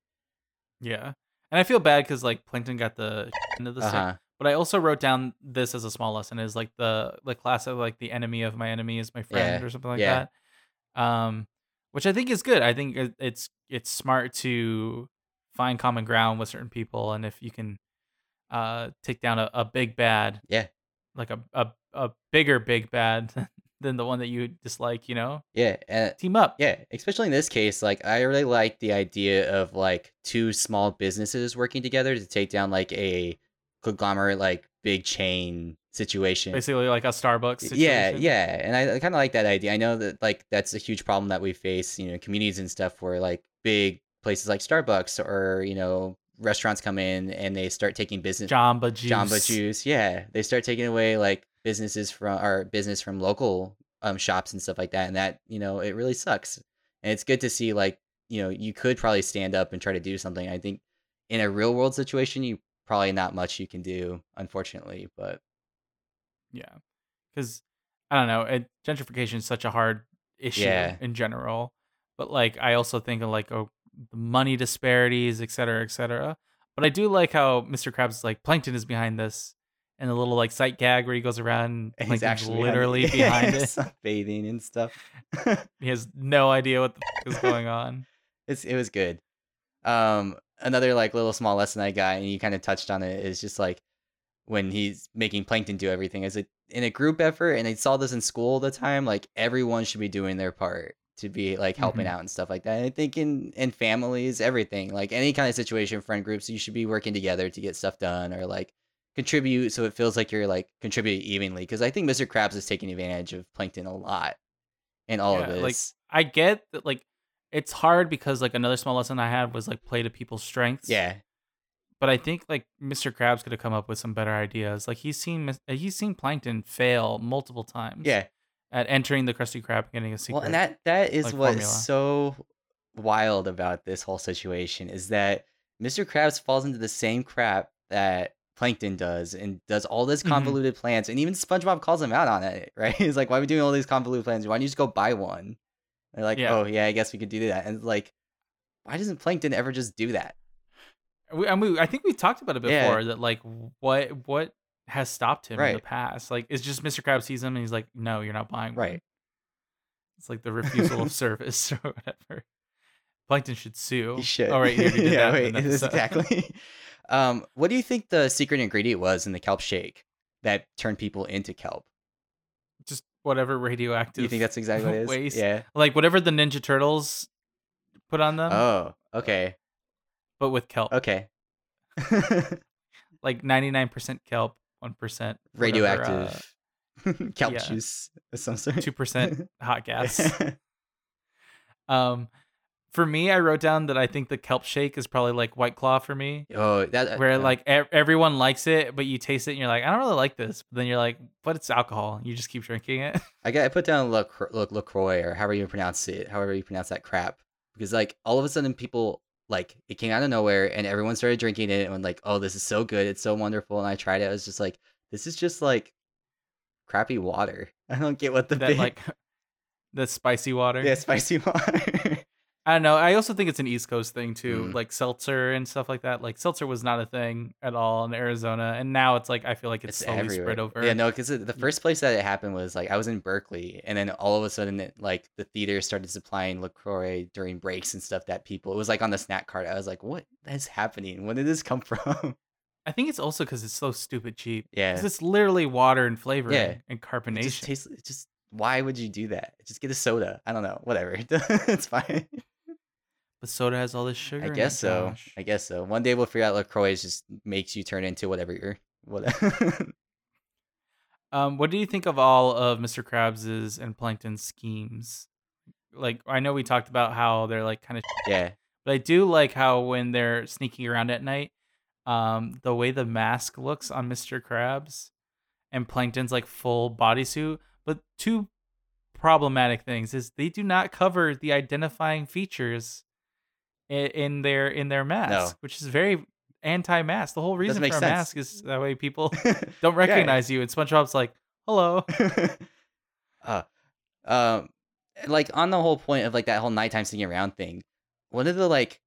Yeah, and I feel bad because like Plankton got the end of the stick. Uh-huh. But I also wrote down this as a small lesson is like the the class of like the enemy of my enemy is my friend Yeah, or something like yeah. that. Um, which I think is good. I think it's it's smart to find common ground with certain people, and if you can uh take down a, a big bad, Yeah. like a, a a bigger big bad than the one that you dislike, you know, Yeah, and team up. yeah, especially in this case, like I really like the idea of like two small businesses working together to take down like a conglomerate, like big chain situation. Basically, like a Starbucks. Situation. Yeah, yeah, and I, I kind of like that idea. I know that like that's a huge problem that we face, you know, communities and stuff where like big places like Starbucks or you know restaurants come in and they start taking business Jamba Juice. Jamba Juice. Yeah, they start taking away like businesses from our business from local um shops and stuff like that, and that you know it really sucks. And it's good to see like you know you could probably stand up and try to do something. I think in a real world situation, you probably not much you can do, unfortunately. But Yeah, because I don't know. It, gentrification is such a hard issue Yeah. in general, but like I also think of like oh, money disparities, et cetera, et cetera. But I do like how Mr. Krabs is like Plankton is behind this, and the little like sight gag where he goes around, and Plankton's literally behind it. bathing and stuff. He has no idea what the f- is going on. it's it was good. Um, another like little small lesson I got, and you kind of touched on it, is just like when he's making Plankton do everything as a in a group effort, and I saw this in school all the time. Like everyone should be doing their part to be like helping Mhm. out and stuff like that. And I think in in families, everything like any kind of situation, friend groups, you should be working together to get stuff done or like contribute so it feels like you're like contributing evenly. Because I think Mr. Krabs is taking advantage of Plankton a lot in all of Yeah, this. like, I get that like it's hard because like another small lesson I had was like play to people's strengths. yeah, but I think like Mr. Krabs could have come up with some better ideas. Like he's seen uh, he's seen Plankton fail multiple times. yeah. at entering the Krusty Krab and getting a secret. Well, and that that is like, what's formula. so wild about this whole situation is that Mr. Krabs falls into the same crap that Plankton does and does all this Mhm. convoluted plans, and even SpongeBob calls him out on it, right? He's like, "Why are we doing all these convoluted plans? Why don't you just go buy one?" They're like, Yeah. "Oh yeah, I guess we could do that." And like, why doesn't Plankton ever just do that? We, I mean, I think we talked about it Yeah. before that like what what has stopped him in the past. Like it's just Mr. Krabs sees him and he's like, "No, you're not buying one." Right. It's like the refusal of service or whatever. Plankton should sue. He should. Oh, right, yeah, wait, an it is episode. exactly. um, what do you think the secret ingredient was in the kelp shake that turned people into kelp? Whatever radioactive. You think that's exactly what it is? waste. Yeah. Like whatever the Ninja Turtles put on them, Oh, okay. but with kelp. Okay. Like 99% kelp, 1% Radioactive kelp yeah. juice of some sort. 2% hot gas. Um, for me, I wrote down that I think the kelp shake is probably like White Claw for me, oh, that where uh, like e- everyone likes it, but you taste it and you're like, I don't really like this. But then you're like, but it's alcohol. You just keep drinking it. I got I put down look look Lacroix or however you pronounce it, however you pronounce that crap, because like all of a sudden people like it came out of nowhere and everyone started drinking it and like, oh, this is so good, it's so wonderful, and I tried it. I was just like, this is just like crappy water. I don't get what the that big like the spicy water. yeah spicy water. I don't know. I also think it's an East Coast thing too, Mm. like seltzer and stuff like that. Like seltzer was not a thing at all in Arizona, and now it's like I feel like it's, it's slowly everywhere. spread over. Yeah, no, because the first place that it happened was like I was in Berkeley, and then all of a sudden, it, like the theater started supplying Lacroix during breaks and stuff. That people, it was like on the snack cart. I was like, what is happening? Where did this come from? I think it's also because it's so stupid cheap. yeah, it's literally water and flavoring Yeah. and it carbonation. just tastes. It just why would you do that? Just get a soda. I don't know. Whatever. it's fine. But soda has all this sugar. I guess so. Josh. I guess so. One day we'll figure out Lacroix just makes you turn into whatever you're. Whatever. Um, what do you think of all of Mr. Krabs's and Plankton's schemes? Like, I know we talked about how they're like kind of, yeah. but I do like how when they're sneaking around at night, um, the way the mask looks on Mr. Krabs and Plankton's like full bodysuit. But two problematic things is they do not cover the identifying features in, in their in their mask, which is very anti-mask. The whole reason for a sense. mask is that way people don't recognize you. And SpongeBob's like, "Hello." uh, um, like on the whole point of like that whole nighttime singing around thing, one of the like,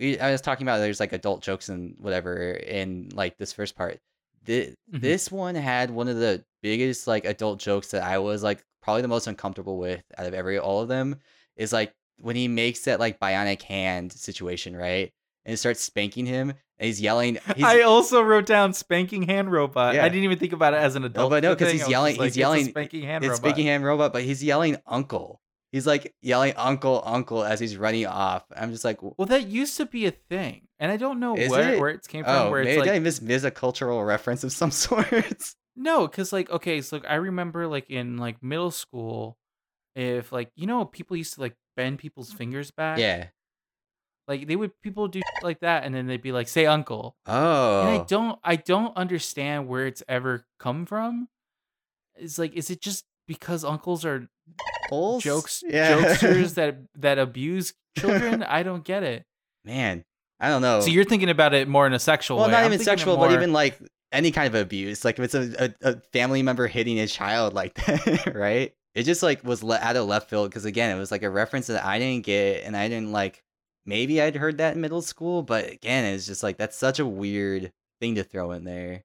I was talking about there's like adult jokes and whatever in like this first part. Mhm. This one had one of the biggest like adult jokes that I was like probably the most uncomfortable with out of every all of them is like when he makes that like bionic hand situation right and it starts spanking him and he's yelling. He's, I also wrote down spanking hand robot. Yeah. I didn't even think about it as an adult. but no, because he's yelling- like, he's yelling- spanking hand it's robot. speaking hand robot, but he's yelling uncle. He's like yelling uncle, uncle as he's running off. I'm just like, Well, that used to be a thing, and I don't know where it? where it came from. oh, where it's maybe like I miss miss a cultural reference of some sort. no, because like okay, so like, I remember like in like middle school, if like you know people used to like bend people's mm. fingers back. yeah. Like they would people do like that, and then they'd be like, "Say uncle," Oh. and I oh. don't I don't understand where it's ever come from. It's like, is it just because uncles are Holes? jokes Yeah. jokesters that that abuse children? I don't get it. Man, I don't know. So you're thinking about it more in a sexual well, way. not I'm even sexual, but even like any kind of abuse. Like if it's a, a, a family member hitting a child like that, right? It just like was le- out of left field because again, it was like a reference that I didn't get, and I didn't like. Maybe I'd heard that in middle school, but again, it's just like that's such a weird thing to throw in there.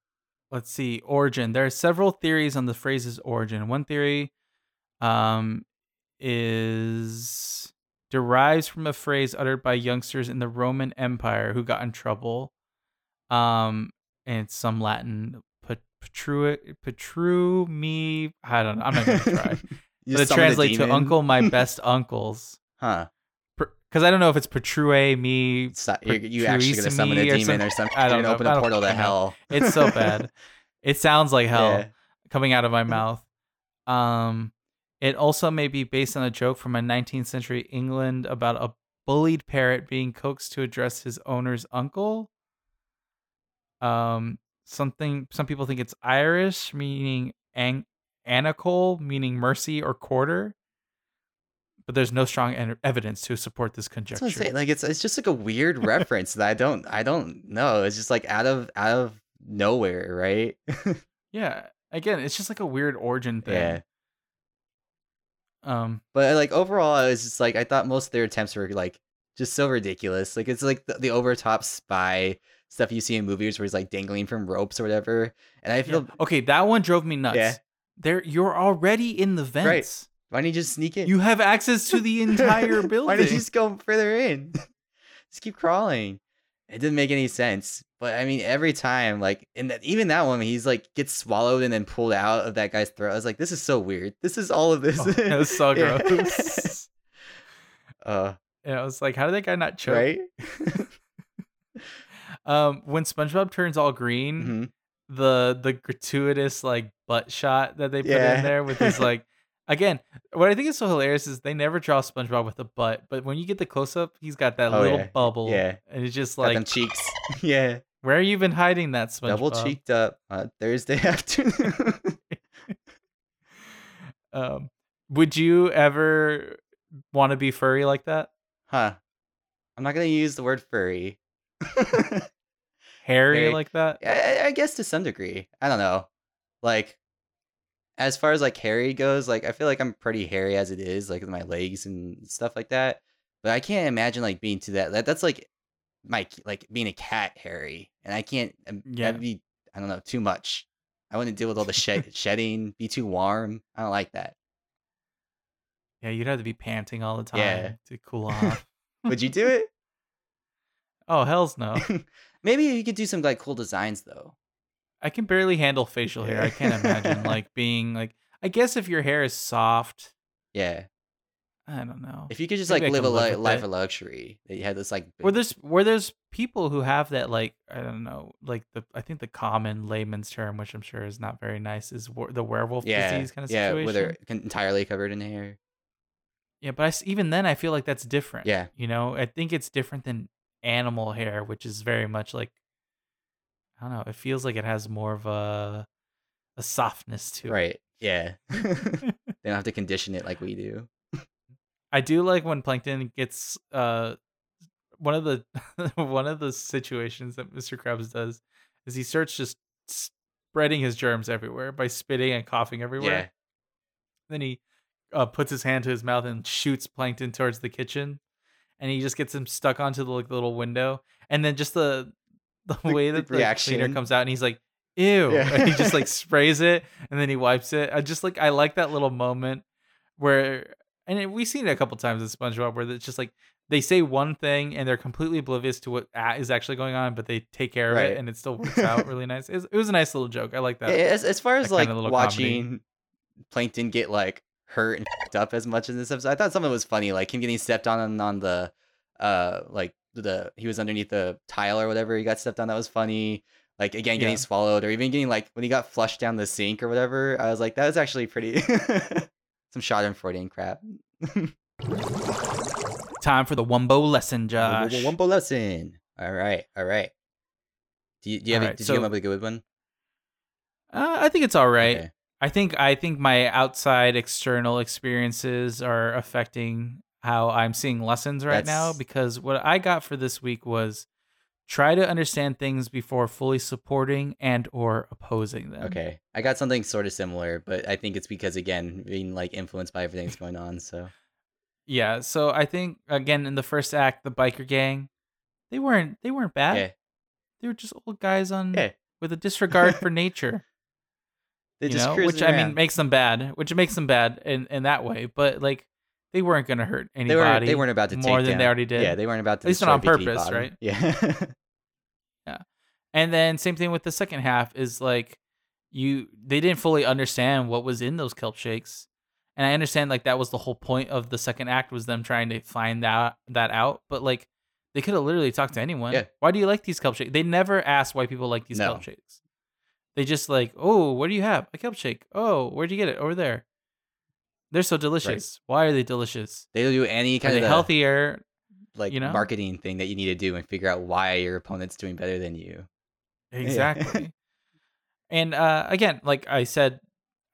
let's see origin. There are several theories on the phrase's origin. One theory, um, is derives from a phrase uttered by youngsters in the Roman Empire who got in trouble. Um, and some Latin. Patru me. I don't know. I'm not gonna try. But it translates to "Uncle, my best uncles." Huh? Because I don't know if it's patrue me. So, you're, you actually gonna summon a Patruisme or demon or something? I don't know. open a portal to hell. It's so bad. it sounds like hell Yeah. coming out of my mouth. Um, it also may be based on a joke from a 19th century England about a bullied parrot being coaxed to address his owner's uncle. Um, something some people think it's Irish, meaning an- anacle, meaning mercy or quarter. But there's no strong en- evidence to support this That's conjecture. what I'm saying. Like it's it's just like a weird reference that I don't I don't know. It's just like out of out of nowhere, right? Yeah. Again, it's just like a weird origin thing. yeah. Um. But like overall, it was just like I thought most of their attempts were like just so ridiculous. Like it's like the, the over top spy stuff you see in movies where he's like dangling from ropes or whatever. And I yeah. feel Okay, that one drove me nuts. Yeah. There, you're already in the vents. why don't you just sneak in? You have access to the entire building. why did you just go further in? just keep crawling. It didn't make any sense. But I mean, every time, like, and that, even that one, he's like gets swallowed and then pulled out of that guy's throat. I was like, this is so weird. This is all of this. Oh, that was so gross. uh, and I was like, how did that guy not choke? right? Um, when SpongeBob turns all green, Mhm. the the gratuitous like butt shot that they put Yeah. in there with his like again what i think is so hilarious is they never draw spongebob with a butt but when you get the close-up he's got that Oh, little yeah. bubble Yeah. and it's just like cheeks. yeah. where have you been hiding that spongebob Double cheeked up uh, Thursday afternoon. um would you ever want to be furry like that huh. I'm not gonna use the word furry. Hairy Very- like that I, I guess to some degree. I don't know. Like, as far as like hairy goes, like I feel like I'm pretty hairy as it is, like with my legs and stuff like that. But I can't imagine like being to that. that that's like my like being a cat hairy, and I can't. um, Yeah. That'd be I don't know too much. I wouldn't deal with all the shed, shedding. Be too warm. I don't like that. yeah you'd have to be panting all the time Yeah. to cool off Would you do it? oh hell's no Maybe you could do some like cool designs though. I can barely handle facial hair. I can't imagine like being like. I guess if your hair is soft, Yeah. I don't know. If you could just Maybe like live a li- life of luxury, that you had this like. where there's where there's people who have that like I don't know like the I think the common layman's term, which I'm sure is not very nice, is were- the werewolf yeah, disease kind of yeah, situation. where they're entirely covered in hair. Yeah, but I even then I feel like that's different. Yeah. you know, I think it's different than animal hair, which is very much like I don't know. It feels like it has more of a a softness to it. Right. Yeah. they don't have to condition it like we do. I do like when Plankton gets uh one of the one of the situations that Mr. Krabs does is he starts just spreading his germs everywhere by spitting and coughing everywhere. Yeah. Then he uh, puts his hand to his mouth and shoots Plankton towards the kitchen, and he just gets him stuck onto the like, little window. And then just the the, The- way that the cleaner reaction. comes out, and he's like, "Ew!" Yeah. And he just like sprays it, and then he wipes it. I just like I like that little moment where, and we've seen it a couple times in SpongeBob, where it's just like they say one thing and they're completely oblivious to what is actually going on, but they take care of it, and it still works out really nice. It was, it was a nice little joke. I like that. As, as far as like kinda comedy. watching Plankton get like hurt and up as much in this episode, I thought something was funny, like him getting stepped on on, on the uh like the he was underneath the tile or whatever. He got stepped on. That was funny. Like again, getting Yeah. swallowed or even getting like when he got flushed down the sink or whatever. I was like, that was actually pretty. some Schadenfreude crap. Time for the Wumbo lesson, Josh. Wumbo lesson. All right, all right. Do you, do you have? a- did so- you come up with a good one? Uh, I think it's all right. Okay. I think I think my outside external experiences are affecting how I'm seeing lessons right now because what I got for this week was try to understand things before fully supporting and or opposing them. Okay, I got something sort of similar, but I think it's because again, being like influenced by everything that's going on. So Yeah, so I think again in the first act the biker gang they weren't they weren't bad. yeah, They were just old guys on yeah. with a disregard for nature. They just know, which I mean makes them bad, which makes them bad in in that way. But like, they weren't gonna hurt anybody. they weren't. They weren't about to more take than down, they already did. Yeah, they weren't about to. At least not on purpose, Bottom. right? Yeah. And then same thing with the second half is like, you they didn't fully understand what was in those kelp shakes, and I understand like that was the whole point of the second act was them trying to find that that out. But like, they could have literally talked to anyone. Yeah. Why do you like these kelp shakes? They never asked why people like these No. kelp shakes. They just like, oh, what do you have? A shake. Oh, where'd you get it? Over there. They're so delicious. Why are they delicious? they do any kind of healthier? like you know? marketing thing that you need to do and figure out why your opponent's doing better than you. Exactly. and uh, again, like I said,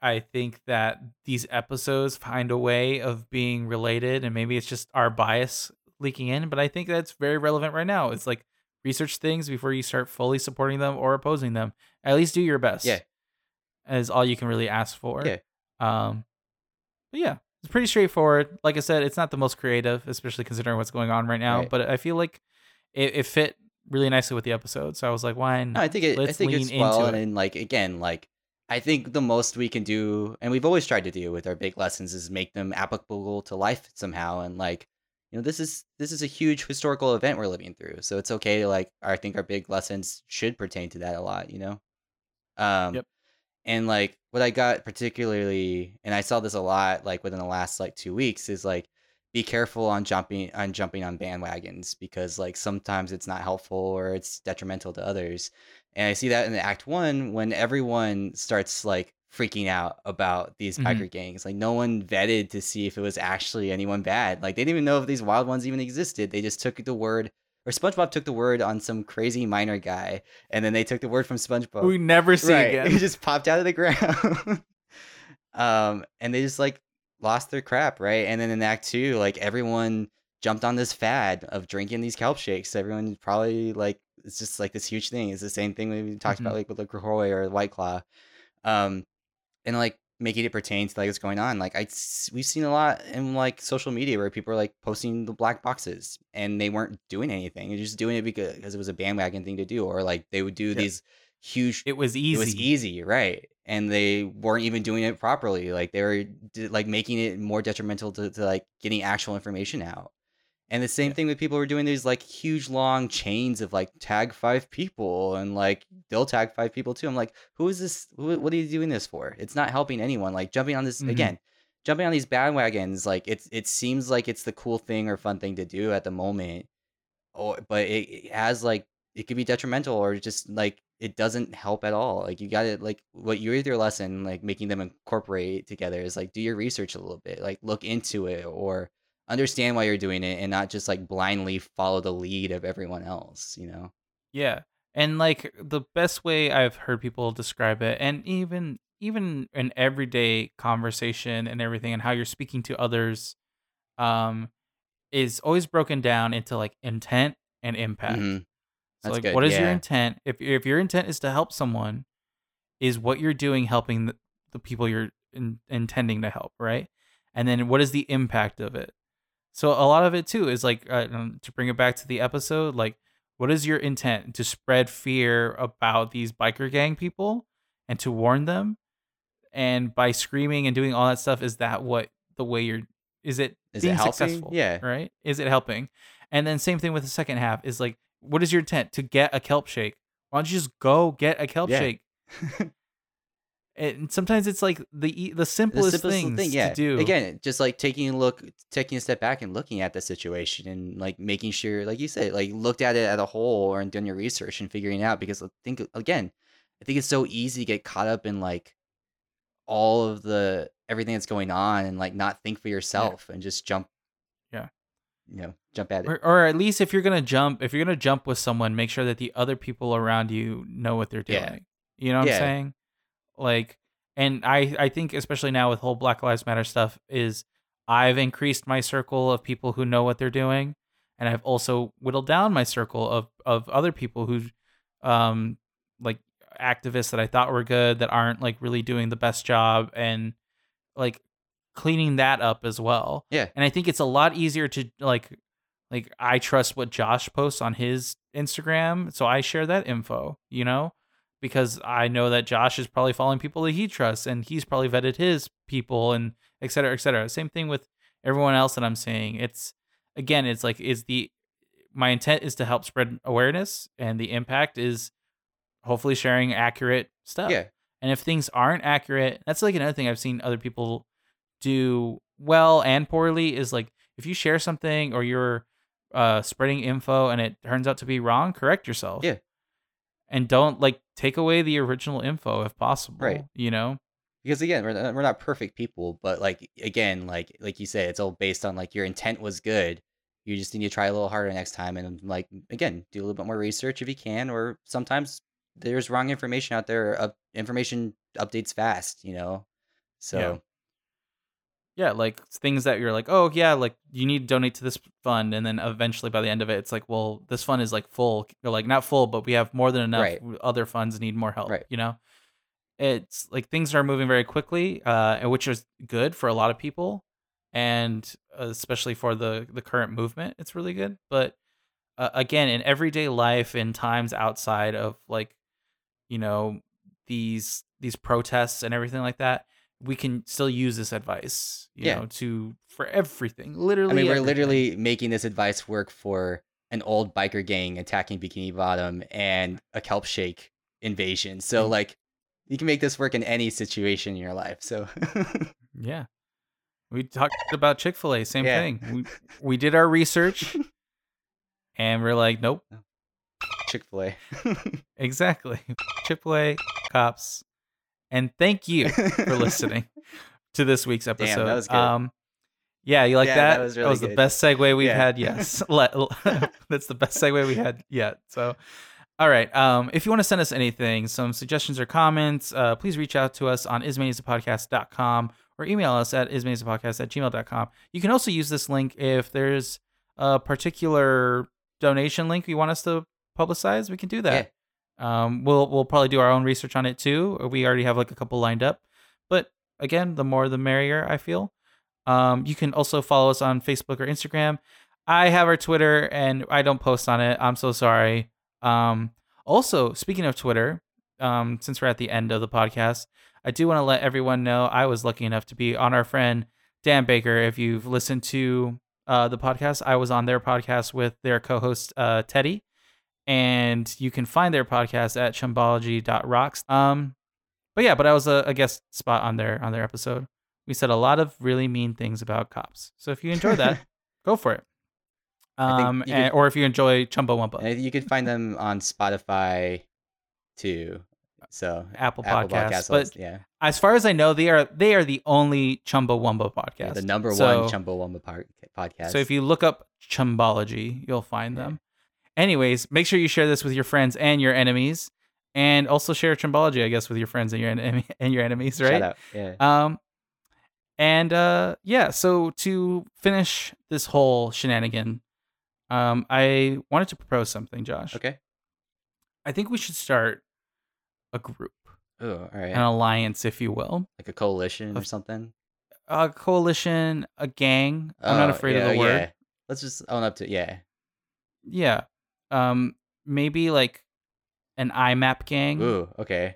I think that these episodes find a way of being related, and maybe it's just our bias leaking in, but I think that's very relevant right now. It's like research things before you start fully supporting them or opposing them. At least do your best. Yeah. Is all you can really ask for. Yeah. Um but yeah, it's pretty straightforward. Like I said, it's not the most creative, especially considering what's going on right now. Right. But I feel like it, it fit really nicely with the episode. So I was like, why not? No, I think it. I Let's think it's well, into and it. then, like again, like I think the most we can do, and we've always tried to do with our big lessons, is make them applicable to life somehow. And like, you know, this is this is a huge historical event we're living through, so it's okay to like. I think our big lessons should pertain to that a lot. You know. Um, Yep. And like what I got particularly, and I saw this a lot, like within the last like two weeks, is like be careful on jumping on jumping on bandwagons because like sometimes it's not helpful or it's detrimental to others. And I see that in the act one when everyone starts like freaking out about these Mhm. biker gangs. Like no one vetted to see if it was actually anyone bad. Like they didn't even know if these wild ones even existed. They just took the word or SpongeBob took the word on some crazy miner guy, and then they took the word from SpongeBob. we never see right. again. It just popped out of the ground. um, and they just like lost their crap, right? And then in Act Two, like everyone jumped on this fad of drinking these kelp shakes. Everyone probably like it's just like this huge thing. It's the same thing we talked Mhm. about like with the Croy or White Claw. Um, and like making it pertain to like what's going on. Like I, we've seen a lot in like social media where people are like posting the black boxes and they weren't doing anything. They're just doing it because, because it was a bandwagon thing to do, or like they would do these huge It was easy. it was easy, right? And they weren't even doing it properly. Like they were like making it more detrimental to, to like getting actual information out. And the same Yeah. thing with people who are doing these like huge long chains of like tag five people and like they'll tag five people too. I'm like, who is this? Who, what are you doing this for? It's not helping anyone. Like jumping on this Mhm. again, jumping on these bandwagons. Like it's it seems like it's the cool thing or fun thing to do at the moment, or but it, it has like it could be detrimental or just like it doesn't help at all. Like you got to like what you read your lesson, like making them incorporate together is like do your research a little bit, like look into it or understand why you're doing it and not just like blindly follow the lead of everyone else. You know? Yeah. And like the best way I've heard people describe it and even even an everyday conversation and everything and how you're speaking to others um is always broken down into like intent and impact. Mhm. So like good, what is your intent? If if your intent is to help someone is what you're doing helping the, the people you're in, intending to help, right? And then what is the impact of it? So a lot of it too is like uh, to bring it back to the episode, like what is your intent to spread fear about these biker gang people and to warn them? And by screaming and doing all that stuff, is that what the way you're? Is it Is it being helping? successful? Yeah. Right? Is it helping? And then same thing with the second half is like, what is your intent to get a kelp shake? Why don't you just go get a kelp Yeah. shake? And sometimes it's like the the the simplest, simplest things thing, yeah. to do. Again, just like taking a look, taking a step back and looking at the situation and like making sure, like you said, like looked at it as a whole or done your research and figuring out. Because I think again, I think it's so easy to get caught up in like all of the everything that's going on and like not think for yourself and just jump. Yeah. You know, jump at it. or, or at least if you're gonna jump, if you're gonna jump with someone, make sure that the other people around you know what they're doing. Yeah. You know what Yeah. I'm saying? Like, and I I think especially now with whole Black Lives Matter stuff is I've increased my circle of people who know what they're doing, and I've also whittled down my circle of of other people who, um, like activists that I thought were good that aren't like really doing the best job and like cleaning that up as well. Yeah. And I think it's a lot easier to like like I trust what Josh posts on his Instagram, so I share that info, you know? Because I know that Josh is probably following people that he trusts and he's probably vetted his people and et cetera, et cetera. Same thing with everyone else that I'm saying. It's again, it's like is the my intent is to help spread awareness and the impact is hopefully sharing accurate stuff. Yeah. And if things aren't accurate, that's like another thing I've seen other people do well and poorly is like if you share something or you're uh, spreading info and it turns out to be wrong, correct yourself. Yeah. And don't like take away the original info if possible. Right. You know? because again we're not, we're not perfect people but like again like like you said it's all based on like your intent was good you just need to try a little harder next time and like again do a little bit more research if you can or sometimes there's wrong information out there up information updates fast you know so yeah, like things that you're like, oh yeah, like you need to donate to this fund, and then eventually by the end of it, it's like, well, this fund is like full, or like not full, but we have more than enough. Right. Other funds need more help. Right. You know, it's like things are moving very quickly, uh, which is good for a lot of people, and uh, especially for the the current movement, it's really good. But uh, again, in everyday life, in times outside of like, you know, these these protests and everything like that, we can still use this advice, you Yeah. know, to for everything. Literally, I mean, we're everything. literally making this advice work for an old biker gang attacking Bikini Bottom and a kelp shake invasion. So Mm. like, you can make this work in any situation in your life. So yeah. We talked about Chick Fil A, same Yeah. thing. We we did our research, and we're like, nope, Chick Fil A. exactly. Chick Fil A, cops, and thank you for listening to this week's episode. Damn, that was good. Um, yeah, you like Yeah, that? that was really the best segue we've Yeah. had. Yes, that's the best segue we had yet. So, all right. Um, if you want to send us anything, some suggestions or comments, uh, please reach out to us on ismayonnaiseapodcast.com or email us at ismanizapodcast at gmail.com. You can also use this link if there's a particular donation link you want us to publicize. We can do that. Um, we'll we'll probably do our own research on it too. We already have like a couple lined up, but again, the more the merrier. I feel. Um, you can also follow us on Facebook or Instagram. I have our Twitter, and I don't post on it. I'm so sorry. Um, also, speaking of Twitter, um, since we're at the end of the podcast, I do want to let everyone know I was lucky enough to be on our friend Dan Baker. If you've listened to uh, the podcast, I was on their podcast with their co-host uh, Teddy and you can find their podcast at chumbology.rocks. Um, but yeah, but I was a, a guest spot on their on their episode. We said a lot of really mean things about cops. So if you enjoy that, go for it. Um, and, could- or if you enjoy Chumbawamba, you can find them on Spotify too. So Apple, Apple Podcasts. Podcasts, but yeah. as far as I know, they are they are the only Chumbawamba podcast. yeah, the number So- one Chumbawamba par- podcast. So if you look up Chumbology, you'll find Yeah. them. Anyways, make sure you share this with your friends and your enemies, and also share Chumbology, I guess, with your friends and your and your enemies, right? shout out, yeah. Um, and uh, yeah. So to finish this whole shenanigan, um, I wanted to propose something, Josh. Okay. I think we should start a group, Oh, all right. an alliance, if you will, like a coalition or something. a coalition, a gang. I'm not Oh, afraid yeah, of the word. Yeah. Let's just own up to yeah. Yeah. Um maybe like an IMAP gang. Ooh, okay.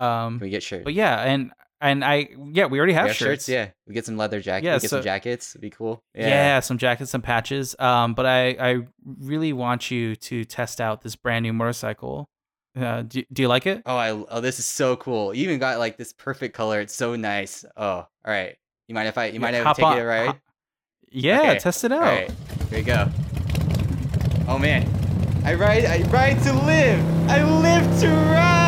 Um Can we get shirts? but yeah, and and I yeah, we already We have have shirts. Yeah, we get some leather jackets. Yeah, we get some jackets. It'd be cool. Yeah. Yeah. some jackets, some patches. Um but I I really want you to test out this brand new motorcycle. Uh do, do you like it? Oh, I oh, this is so cool. You even got like this perfect color. It's so nice. Oh, all right. You mind if I? You mind if I take on- it right? hop- Yeah, Okay, test it out. All right. Here we go. Oh man, I ride. I ride to live. I live to ride.